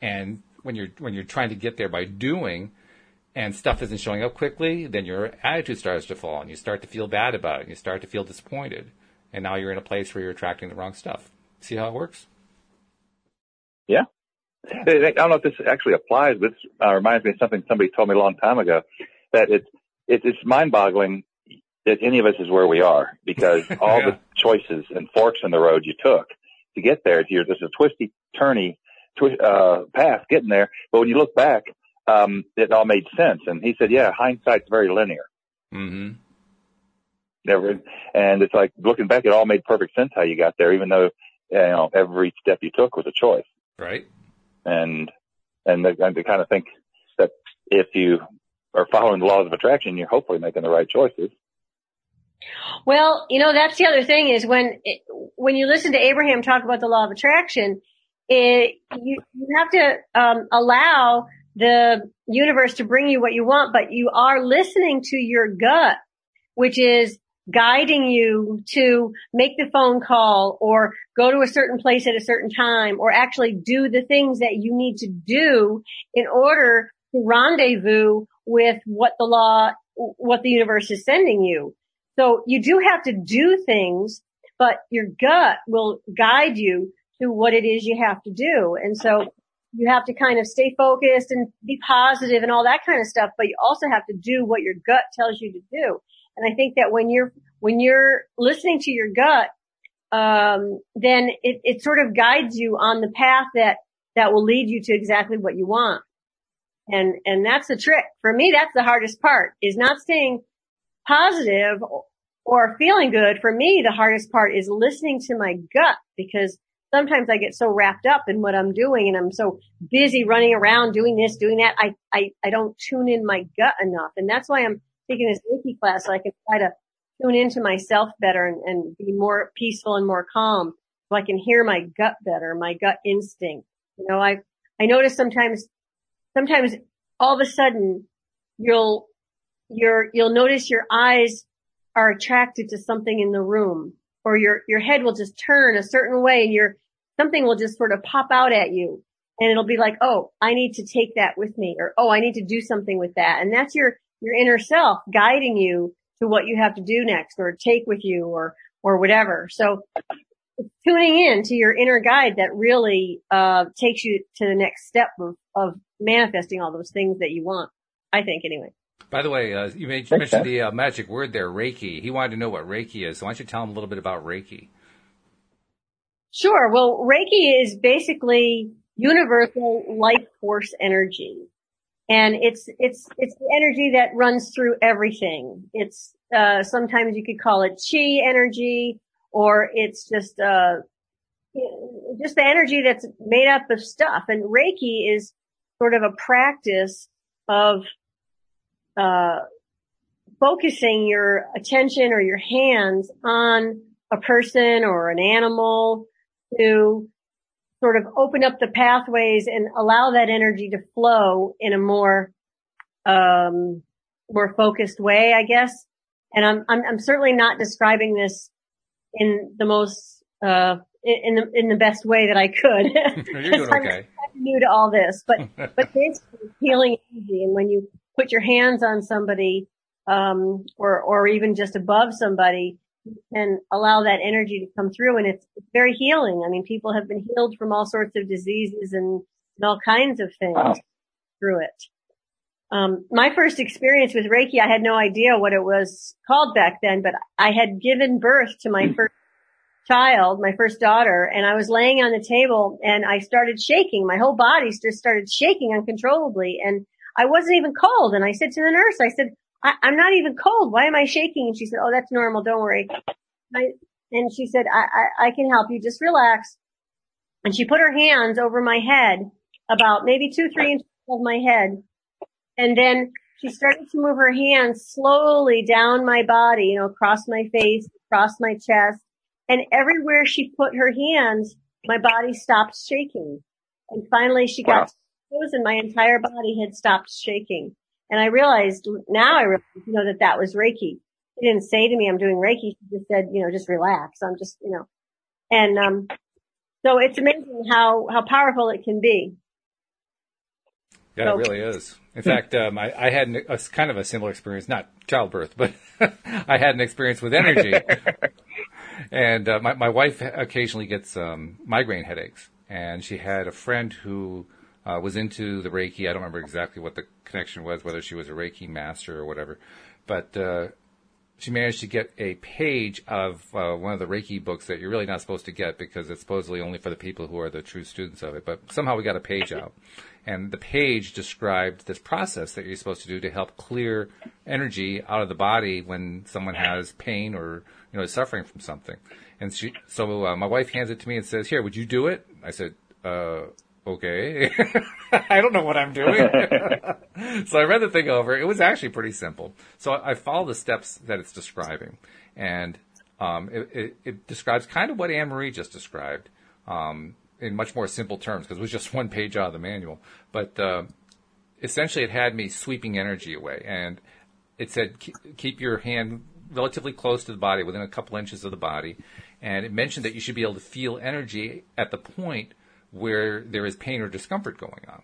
And when you're when you're trying to get there by doing and stuff isn't showing up quickly, then your attitude starts to fall and you start to feel bad about it and you start to feel disappointed and now you're in a place where you're attracting the wrong stuff. See how it works? Yeah. I don't know if this actually applies, but this uh, reminds me of something somebody told me a long time ago that it's, it's, it's mind boggling that any of us is where we are because [laughs] all yeah. the choices and forks in the road you took to get there, you're just a twisty, turny, twi- uh, path getting there. But when you look back, um, it all made sense. And he said, yeah, hindsight's very linear. Mm-hmm never, and it's like looking back, it all made perfect sense how you got there, even though, you know, every step you took was a choice. Right. And, and they, and they kind of think that if you are following the laws of attraction, you're hopefully making the right choices. Well, you know, that's the other thing is when, it, when you listen to Abraham talk about the law of attraction, it, you, you have to, um, allow the universe to bring you what you want, but you are listening to your gut, which is guiding you to make the phone call or go to a certain place at a certain time or actually do the things that you need to do in order to rendezvous with what the law, what the universe is sending you. So you do have to do things, but your gut will guide you to what it is you have to do. And so you have to kind of stay focused and be positive and all that kind of stuff, but you also have to do what your gut tells you to do. And I think that when you're, when you're listening to your gut, um, then it, it sort of guides you on the path that, that will lead you to exactly what you want. And, and that's the trick. For me, that's the hardest part is not staying positive or feeling good. For me, the hardest part is listening to my gut because sometimes I get so wrapped up in what I'm doing and I'm so busy running around doing this, doing that. I, I, I don't tune in my gut enough. And that's why I'm taking this Reiki class so I can try to tune into myself better and, and be more peaceful and more calm so I can hear my gut better, my gut instinct. You know, I, I notice sometimes, sometimes all of a sudden you'll, you're, you'll notice your eyes are attracted to something in the room or your, your head will just turn a certain way and your, something will just sort of pop out at you and it'll be like, oh, I need to take that with me or, oh, I need to do something with that. And that's your, your inner self guiding you to what you have to do next or take with you or, or whatever. So tuning in to your inner guide that really, uh, takes you to the next step of, of manifesting all those things that you want. I think anyway. By the way, uh, you mentioned okay. the uh, magic word there, Reiki. He wanted to know what Reiki is. So why don't you tell him a little bit about Reiki? Sure. Well, Reiki is basically universal life force energy. And it's, it's, it's the energy that runs through everything. It's, uh, sometimes you could call it chi energy or it's just, uh, just the energy that's made up of stuff. And Reiki is sort of a practice of uh, focusing your attention or your hands on a person or an animal to sort of open up the pathways and allow that energy to flow in a more um, more focused way, I guess. And I'm, I'm I'm certainly not describing this in the most uh, in the in the best way that I could. [laughs] You're doing [laughs] okay. I'm new to all this, but [laughs] but basically healing energy, and when you put your hands on somebody, um, or, or even just above somebody and allow that energy to come through. And it's, it's very healing. I mean, people have been healed from all sorts of diseases and, and all kinds of things wow. through it. Um, my first experience with Reiki, I had no idea what it was called back then, but I had given birth to my first child, my first daughter, and I was laying on the table and I started shaking. My whole body just started shaking uncontrollably. And I wasn't even cold. And I said to the nurse, I said, I, am not even cold. Why am I shaking? And she said, Oh, that's normal. Don't worry. I, and she said, I, I, I can help you. Just relax. And she put her hands over my head, about maybe two, three inches of my head. And then she started to move her hands slowly down my body, you know, across my face, across my chest. And everywhere she put her hands, my body stopped shaking. And finally she got wow and my entire body had stopped shaking. And I realized now I realize, you know, that that was Reiki. She didn't say to me, I'm doing Reiki. She just said, you know, just relax. I'm just, you know, and, um, so it's amazing how, how powerful it can be. Yeah, so, it really is. In fact, um, I, I, had a, kind of a similar experience, not childbirth, but [laughs] I had an experience with energy. and uh, my, my wife occasionally gets um, migraine headaches, and she had a friend who uh, was into the Reiki. I don't remember exactly what the connection was, whether she was a Reiki master or whatever, but uh, she managed to get a page of uh, one of the Reiki books that you're really not supposed to get because it's supposedly only for the people who are the true students of it. But somehow we got a page out, and the page described this process that you're supposed to do to help clear energy out of the body when someone has pain or you know is suffering from something. And she, so uh, my wife hands it to me and says, "Here, would you do it?" I said, uh, okay, [laughs] I don't know what I'm doing. [laughs] so I read the thing over. It was actually pretty simple. So I, follow the steps that it's describing, and um, it, it, it, describes kind of what Anne Marie just described um, in much more simple terms because it was just [laughs] one page out of the manual. But uh, essentially, it had me sweeping energy away, and it said keep your hand relatively close to the body, within a couple inches of the body, and it mentioned that you should be able to feel energy at the point where there is pain or discomfort going on.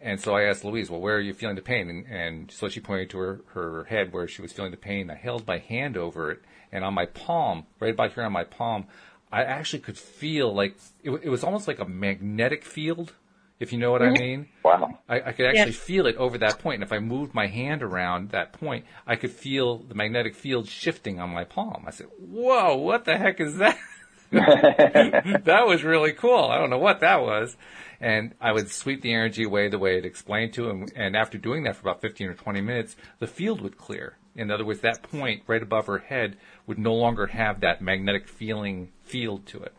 And so I asked Louise, well, where are you feeling the pain? And, and so she pointed to her, her head where she was feeling the pain. I held my hand over it, and on my palm, right about here on my palm, I actually could feel like it, it was almost like a magnetic field, if you know what mm-hmm. I mean. Wow. I, I could actually feel it over that point, and if I moved my hand around that point, I could feel the magnetic field shifting on my palm. I said, "Whoa, what the heck is that?" [laughs] [laughs] that was really cool. I don't know what that was. And I would sweep the energy away the way it explained to him. And after doing that for about 15 or 20 minutes, the field would clear. In other words, that point right above her head would no longer have that magnetic feeling field to it.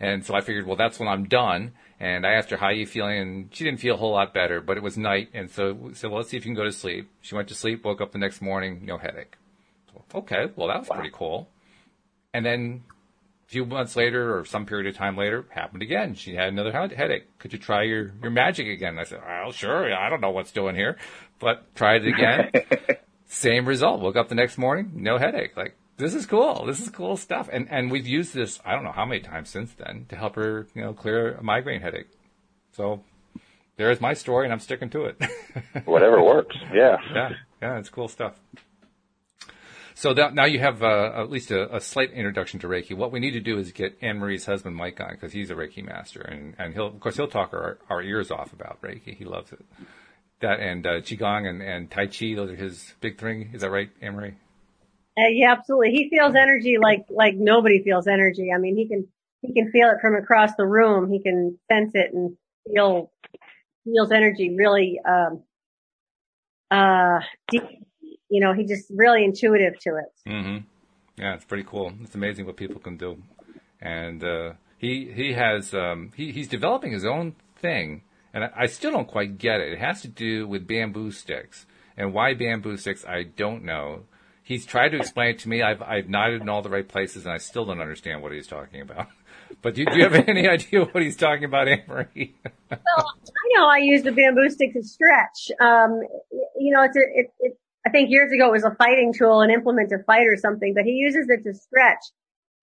And so I figured, well, that's when I'm done. And I asked her, how are you feeling? And she didn't feel a whole lot better, but it was night. And so we said, well, let's see if you can go to sleep. She went to sleep, woke up the next morning, no headache. So, okay, well, that was wow. pretty cool. And then few months later or some period of time later, happened again. She had another headache. Could you try your, your magic again? I said, well, sure. I don't know what's doing here, but tried it again. [laughs] Same result. Woke up the next morning, no headache. Like, this is cool. This is cool stuff. And and we've used this I don't know how many times since then to help her, you know, clear a migraine headache. So there's my story and I'm sticking to it. [laughs] Whatever works. Yeah. Yeah. Yeah, it's cool stuff. So that, now you have uh, at least a, a, slight introduction to Reiki. What we need to do is get Anne Marie's husband Mike on because he's a Reiki master, and, and he'll of course he'll talk our, our ears off about Reiki. He loves it. That and uh, qigong and, and tai chi, those are his big thing. Is that right, Anne Marie? Uh, yeah, absolutely. He feels energy like like nobody feels energy. I mean, he can he can feel it from across the room. He can sense it and feel feels energy really um uh deep. You know, he just really intuitive to it. Mm-hmm. Yeah, it's pretty cool. It's amazing what people can do, and uh, he he has um, he he's developing his own thing, and I, I still don't quite get it. It has to do with bamboo sticks, and why bamboo sticks I don't know he's tried to explain it to me. I've I've nodded in all the right places, and I still don't understand what he's talking about. [laughs] But do, do you have [laughs] any idea what he's talking about, Anne Marie? well, I know I use the bamboo stick to stretch. Um, you know, it's a, it, it, I think years ago it was a fighting tool, an implement to fight or something, but he uses it to stretch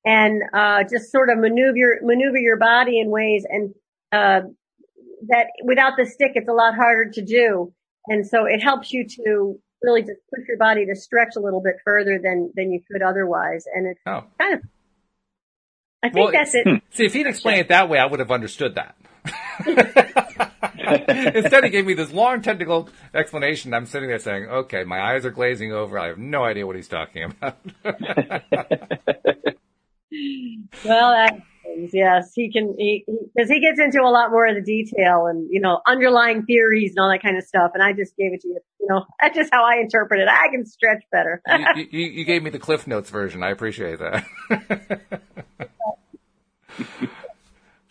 and uh, just sort of maneuver maneuver your body in ways and uh, that without the stick it's a lot harder to do. And so it helps you to really just push your body to stretch a little bit further than than you could otherwise. And it's oh. kind of, I think well, that's it. [laughs] See, if he'd explained it that way, I would have understood that. [laughs] [laughs] Instead, he gave me this long technical explanation. I'm sitting there saying, "Okay, my eyes are glazing over. I have no idea what he's talking about." [laughs] well, that Yes, he can. He because he, he, gets into a lot more of the detail and you know underlying theories and all that kind of stuff. And I just gave it to you. You know, [laughs] that's just how I interpret it. I can stretch better. you, you, you gave me the Cliff Notes version. I appreciate that.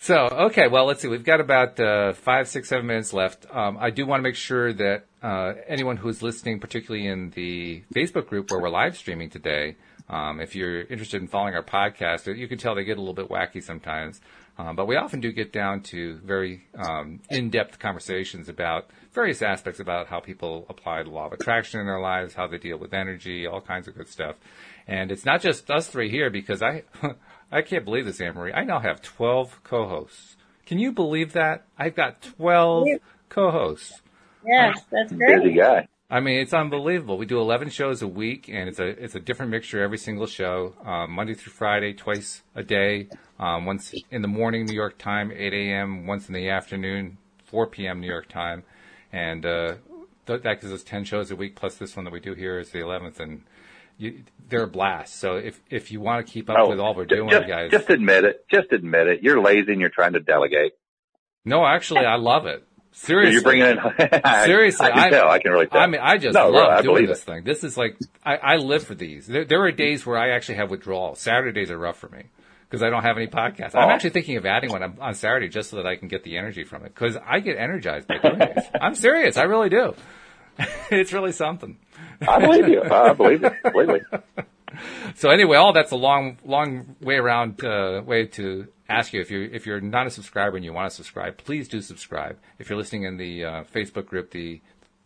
So okay, well let's see. We've got about uh, five, six, seven minutes left. Um, I do want to make sure that uh, anyone who's listening, particularly in the Facebook group where we're live streaming today. Um, if you're interested in following our podcast, you can tell they get a little bit wacky sometimes. Um, but we often do get down to very um, in-depth conversations about various aspects about how people apply the law of attraction in their lives, how they deal with energy, all kinds of good stuff. And it's not just us three here because I, [laughs] I can't believe this, Anne Marie. I now have 12 co-hosts. Can you believe that? I've got 12 co-hosts. Yes, that's great. Busy guy. I mean, it's unbelievable. We do 11 shows a week, and it's a it's a different mixture every single show, um, Monday through Friday, twice a day. Um, once in the morning, New York time, 8 a.m. Once in the afternoon, 4 p.m. New York time, and uh, th- that gives us 10 shows a week. Plus this one that we do here is the 11th, and you, they're a blast. So if if you want to keep up oh, with all we're doing, just, guys, just admit it. Just admit it. You're lazy and you're trying to delegate. No, actually, I love it. Seriously, you're bringing in. [laughs] seriously, I, can tell. I can really tell. I mean, I just no, love doing this it. thing. This is like I, I live for these. There, there, are days where I actually have withdrawal. Saturdays are rough for me because I don't have any podcasts. Oh. I'm actually thinking of adding one on Saturday just so that I can get the energy from it because I get energized by doing this. I'm serious. I really do. [laughs] it's really something. I believe you. I believe it completely. [laughs] so anyway, all that's a long, long way around uh, way to ask you if you if you're not a subscriber and you want to subscribe, please do subscribe. If you're listening in the uh, Facebook group, the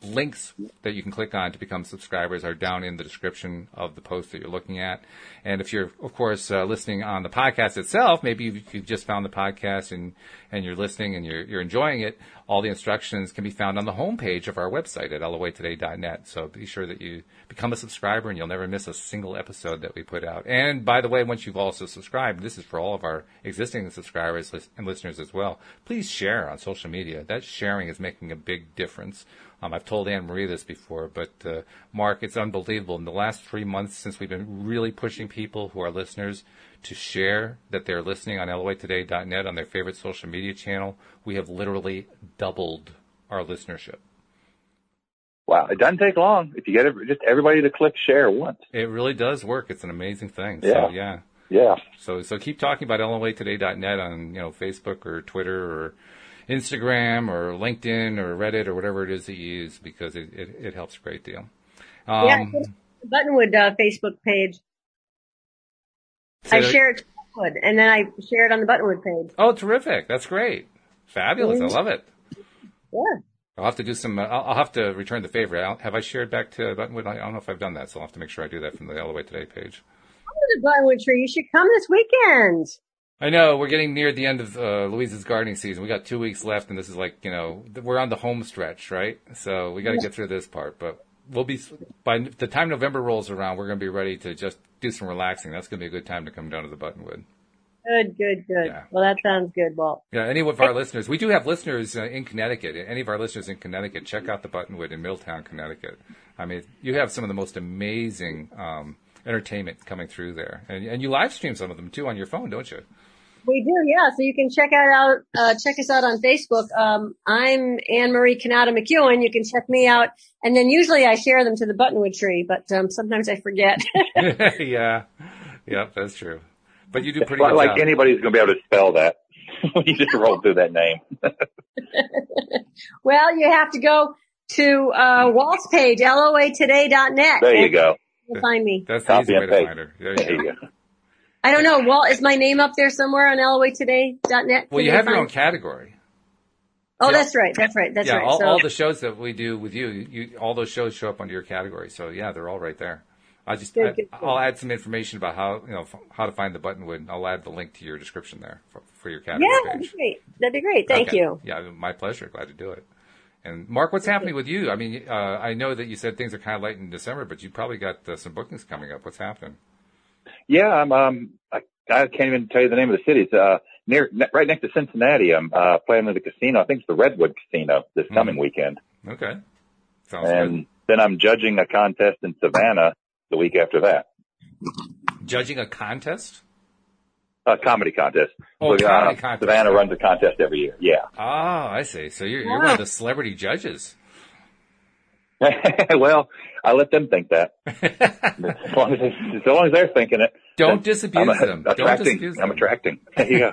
links that you can click on to become subscribers are down in the description of the post that you're looking at. And if you're, of course, uh, listening on the podcast itself, maybe you've, you've, just found the podcast and, and you're listening and you're, you're enjoying it, all the instructions can be found on the homepage of our website at loatoday.net. So be sure that you become a subscriber and you'll never miss a single episode that we put out. And by the way, once you've also subscribed, this is for all of our existing subscribers and listeners as well. Please share on social media. That sharing is making a big difference Um, I've told Anne Marie this before, but uh, Mark, it's unbelievable. In the last three months, since we've been really pushing people who are listeners to share that they're listening on LOAtoday.net on their favorite social media channel, we have literally doubled our listenership. Wow, it doesn't take long if you get just everybody to click share once. It really does work. It's an amazing thing. Yeah. So yeah. Yeah. So so keep talking about LOAtoday.net on you know Facebook or Twitter or Instagram or LinkedIn or Reddit or whatever it is that you use because it, it, it helps a great deal. Um, yeah, Buttonwood uh, Facebook page. say I share it Buttonwood, and then I share it on the Buttonwood page. Oh, terrific! That's great. Fabulous. I love it. Yeah. I'll have to do some. Uh, I'll, I'll have to return the favor. I'll, have I shared back to Buttonwood? I don't know if I've done that, so I'll have to make sure I do that from the LOA Today page. Come to the Buttonwood tree. You should come this weekend. I know we're getting near the end of uh, Louise's gardening season. We got two weeks left, and this is like you know we're on the home stretch, right? So we got to get through this part. But we'll be by the time November rolls around, we're going to be ready to just do some relaxing. That's going to be a good time to come down to the Buttonwood. Good, good, good. Yeah. Well, that sounds good, Walt. Yeah, any of our listeners, we do have listeners uh, in Connecticut. Any of our listeners in Connecticut, check out the Buttonwood in Middletown, Connecticut. I mean, you have some of the most amazing um, entertainment coming through there, and, and you live stream some of them too on your phone, don't you? We do, yeah. So you can check out, out uh, check us out on Facebook. Um, I'm Anne Marie Canada McEwen. You can check me out, and then usually I share them to the Buttonwood tree, but um, sometimes I forget. [laughs] [laughs] yeah, yep, that's true. But you do pretty Well, like job. anybody's going to be able to spell that. [laughs] you just roll through that name. well, you have to go to uh, Walt's page, loatoday.net. There you go. You'll find me. That's the Copy easy way and to paste. find her. There There you you go. I don't know, Walt, is my name up there somewhere on loatoday.net? Well, you have your own category. Oh, yeah. that's right. That's right. That's yeah, right. all, so, all the shows that we do with you, you, all those shows show up under your category. So yeah, they're all right there. I just, Good, I, good, good. I'll add some information about how, you know, f- how to find the Buttonwood. And I'll add the link to your description there for, for your category yeah, that'd be great. That'd be great. Thank Okay. you. Yeah, my pleasure. Glad to do it. And Mark, what's happening with you? I mean, uh, I know that you said things are kind of light in December, but you probably got uh, some bookings coming up. What's happening? Yeah, I'm, um, I, I can't even tell you the name of the city. It's, uh, near, ne- right next to Cincinnati. I'm, uh, playing with the casino. I think it's the Redwood Casino this Hmm. coming weekend. Okay, sounds And then I'm judging a contest in Savannah the week after that. Judging a contest? A comedy contest. Oh, So, comedy uh, contest. Savannah runs a contest every year. Yeah. Ah, I see. So you're, you're one of the celebrity judges. [laughs] well, I let them think that. [laughs] As long as, they- as long as they're thinking it. Don't disabuse I'm them. Don't Attracting. disabuse I'm attracting. [laughs] [laughs] Yeah.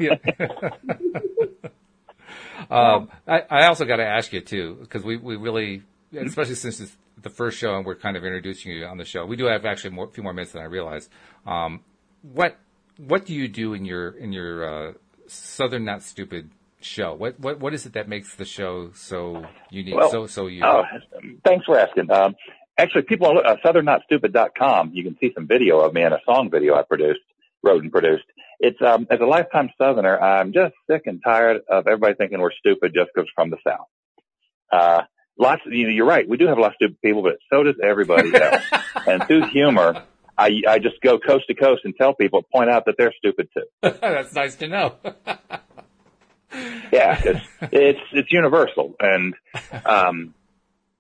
um, I, I also got to ask you too, because we, we really, especially since it's the first show and we're kind of introducing you on the show, we do have actually more, a few more minutes than I realized. Um, what what do you do in your in your uh, Southern Not Stupid show? What what what is it that makes the show so unique, Well, so so you? Oh, thanks for asking. Um, actually, people on uh, southernnotstupid.com, you can see some video of me and a song video I produced, wrote and produced. It's, um, as a lifetime Southerner, I'm just sick and tired of everybody thinking we're stupid just because we're from the South. Uh, lots of, you know, you're right. We do have a lot of stupid people, but so does everybody else. [laughs] and through humor, I, I just go coast to coast and tell people, point out that they're stupid too. [laughs] That's nice to know. [laughs] Yeah, it's it's it's universal, and um,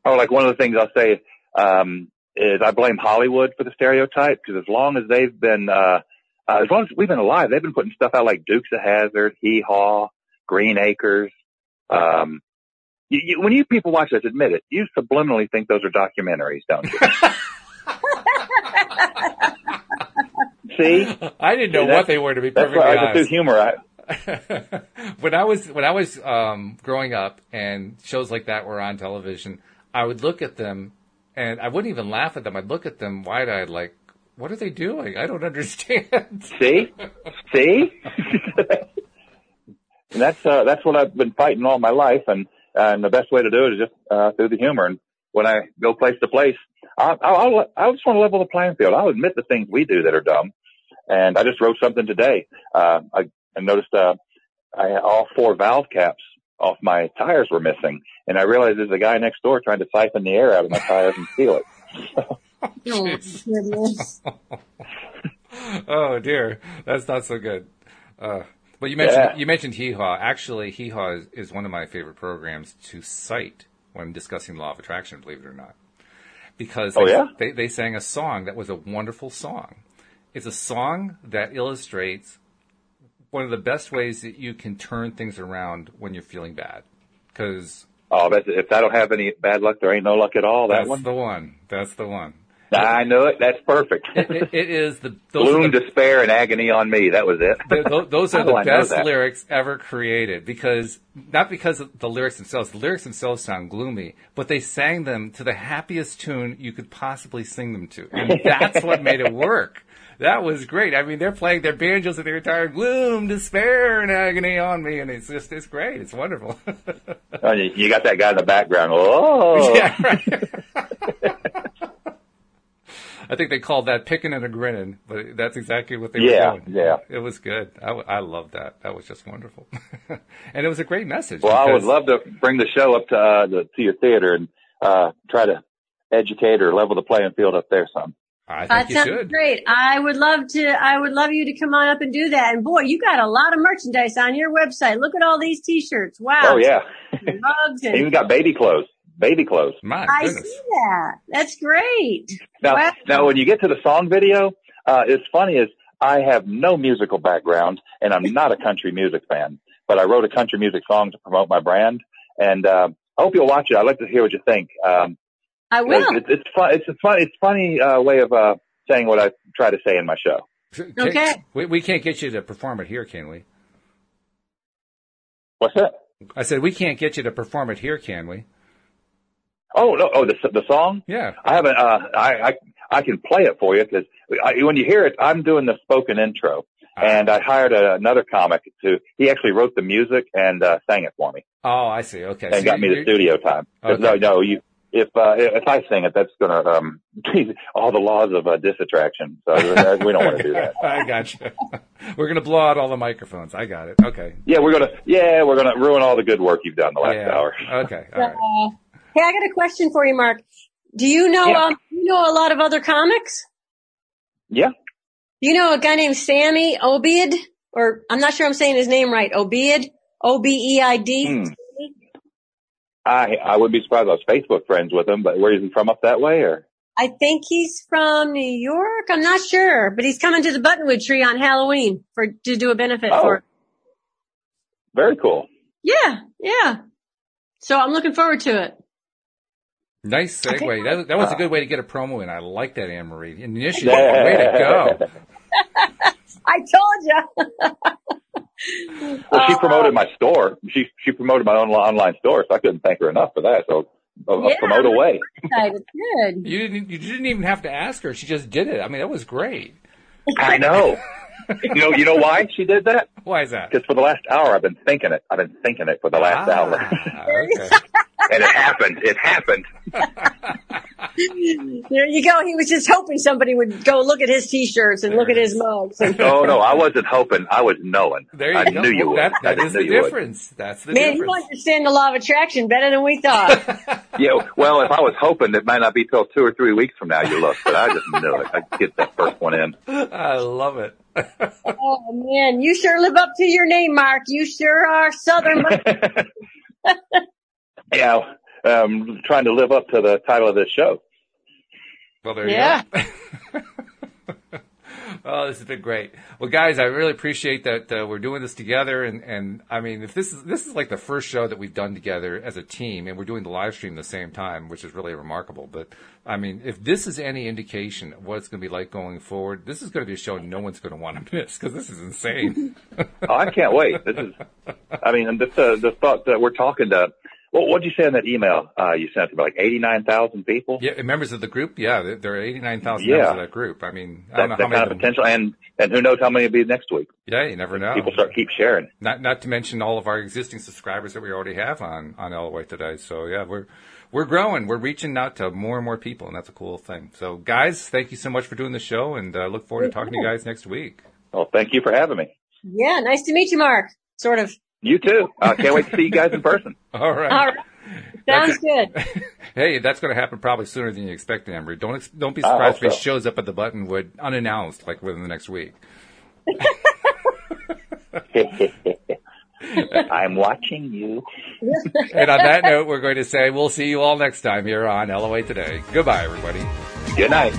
or like one of the things I'll say um, is I blame Hollywood for the stereotype because as long as they've been uh, uh, as long as we've been alive, they've been putting stuff out like Dukes of Hazzard, Hee Haw, Green Acres. Um, you, you, when you people watch this, admit it, you subliminally think those are documentaries, don't you? [laughs] See, I didn't know See, what they were to be that's perfectly I just honest. do humor. I, [laughs] when I was when I was um, growing up and shows like that were on television, I would look at them and I wouldn't even laugh at them. I'd look at them wide eyed, like, "What are they doing? I don't understand." [laughs] See, see, [laughs] and that's uh, that's what I've been fighting all my life, and and the best way to do it is just uh, through the humor. And when I go place to place, I I'll, I just want to level the playing field. I'll admit the things we do that are dumb, and I just wrote something today. Uh, I, I noticed uh, I all four valve caps off my tires were missing, and I realized there's a guy next door trying to siphon the air out of my tires and steal it. [laughs] Oh, [laughs] oh dear, that's not so good. Uh, but you mentioned Yeah. you mentioned Hee Haw. Actually, Hee Haw is, is one of my favorite programs to cite when discussing the law of attraction, believe it or not. Because Oh, they, yeah? they, they sang a song that was a wonderful song. It's a song that illustrates one of the best ways that you can turn things around when you're feeling bad. Because Oh, that's, if I don't have any bad luck, there ain't no luck at all. That that's one. the one. That's the one. I knew it. That's perfect. It, it is the [laughs] Gloom, the, despair, and agony on me. That was it. th- th- those are [laughs] oh, the I best lyrics ever created because not because of the lyrics themselves. The lyrics themselves sound gloomy, but they sang them to the happiest tune you could possibly sing them to, and that's what made it work. That was great. I mean, they're playing their banjos and their guitar, gloom, despair, and agony on me, and it's just it's great. It's wonderful. [laughs] Oh, you, you got that guy in the background. Oh, [laughs] yeah, right. [laughs] I think they called that picking and a grinning, but that's exactly what they Yeah, were doing. yeah. yeah. It was good. I, w- I loved that. That was just wonderful. and it was a great message. Well, I would love to bring the show up to uh, the, to your theater and uh, try to educate or level the playing field up there some. I think That you sounds should. great. I would love to, I would love you to come on up and do that. And boy, you got a lot of merchandise on your website. Look at all these t-shirts. Wow. Oh yeah, Mugs [laughs] and even got baby clothes. Baby clothes. My I goodness. see that. That's great. Now, Wow. now when you get to the song video, uh, it's funny is I have no musical background and I'm not a country music fan, but I wrote a country music song to promote my brand. And, uh, I hope you'll watch it. I'd like to hear what you think. Um, I will. it's, it's fun. It's a fun, it's funny, uh, way of, uh, saying what I try to say in my show. Okay. We, we can't get you to perform it here, can we? What's that? I said, we can't get you to perform it here, can we? Oh, no. Oh, the, the song? Yeah. I haven't, uh, I, I, I can play it for you because when you hear it, I'm doing the spoken intro. And I hired a, another comic to, he actually wrote the music and, uh, sang it for me. Oh, I see. Okay. and So got me the studio time. 'Cause Okay. No, no, you. If uh, if I sing it, that's gonna um [laughs] all the laws of uh, disattraction. So uh, we don't want to do that. [laughs] I got you. We're going to blow out all the microphones. I got it. Okay. Yeah, we're gonna yeah we're gonna ruin all the good work you've done the last yeah. hour. [laughs] Okay. All right. Uh, hey, I got a question for you, Mark. Do you know, Yeah. um, you know a lot of other comics? Yeah, you know a guy named Sammy Obeid? Or I'm not sure I'm saying his name right. Obeid? O-B-E-I-D? Hmm. I I would be surprised. I was Facebook friends with him, but where is he from up that way? Or I think he's from New York. I'm not sure, but he's coming to the Buttonwood Tree on Halloween for to do a benefit Oh. for. very cool. Yeah, yeah. So I'm looking forward to it. Nice segue. Okay. That, that was a good way to get a promo in. I like that, Anne Marie. Initiative. way to [laughs] go. [laughs] I told you. [laughs] Well, she Uh, promoted my store. She she promoted my own online store, so I couldn't thank her enough for that. So I'll, I'll Yeah. promote away. [laughs] It's good. You didn't. You didn't even have to ask her. She just did it. I mean, that was great. I know. you know you know why she did that? [laughs] Why is that? Because for the last hour I've been thinking it. I've been thinking it for the last hour. Ah, okay. [laughs] and it happened. It happened. [laughs] There you go. He was just hoping somebody would go look at his t-shirts and look at his mugs. And, [laughs] No, no, I wasn't hoping. I was knowing. There you I go. knew you Well, would. That, I that just is knew the you would. difference. That's the man, you understand the law of attraction better than we thought. [laughs] Yeah, well, if I was hoping, it might not be till two or three weeks from now you look, but I just knew it. I'd get that first one in. I love it. oh man, you sure live up to your name, Mark. You sure are Southern. Yeah, um, trying to live up to the title of this show. Well, there Yeah. you go. [laughs] oh, this has been great. Well, guys, I really appreciate that uh, we're doing this together, and and I mean, if this is this is like the first show that we've done together as a team, and we're doing the live stream at the same time, which is really remarkable. But I mean, if this is any indication of what it's going to be like going forward, this is going to be a show no one's going to want to miss because this is insane. Oh, I can't wait. This is, I mean, and this, uh, the thought that we're talking to, what what'd you say in that email, uh, you sent to me? Like 89,000 people? yeah, members of the group, yeah, there- there are eighty nine thousand Yeah. members of that group. I mean, I That, don't know that how many. kind of of them- potential. And, and who knows how many will be next week? yeah, you never know. People start keep sharing. Not not to mention all of our existing subscribers that we already have on on LOA Today. So yeah, we're we're growing. We're reaching out to more and more people, and that's a cool thing. So guys, thank you so much for doing the show, and uh, look forward to talking to you guys next week. Well, thank you for having me. yeah, nice to meet you, Mark. Sort of. You too. I can't wait to see you guys in person. [laughs] All right. All right. Sounds good. [laughs] hey, that's going to happen probably sooner than you expect, Amber. Don't ex- don't be uh, surprised if hope he so. shows up at the Buttonwood unannounced, like within the next week. [laughs] I'm watching you. and on that note, we're going to say we'll see you all next time here on LOA Today. Goodbye, everybody. Good night.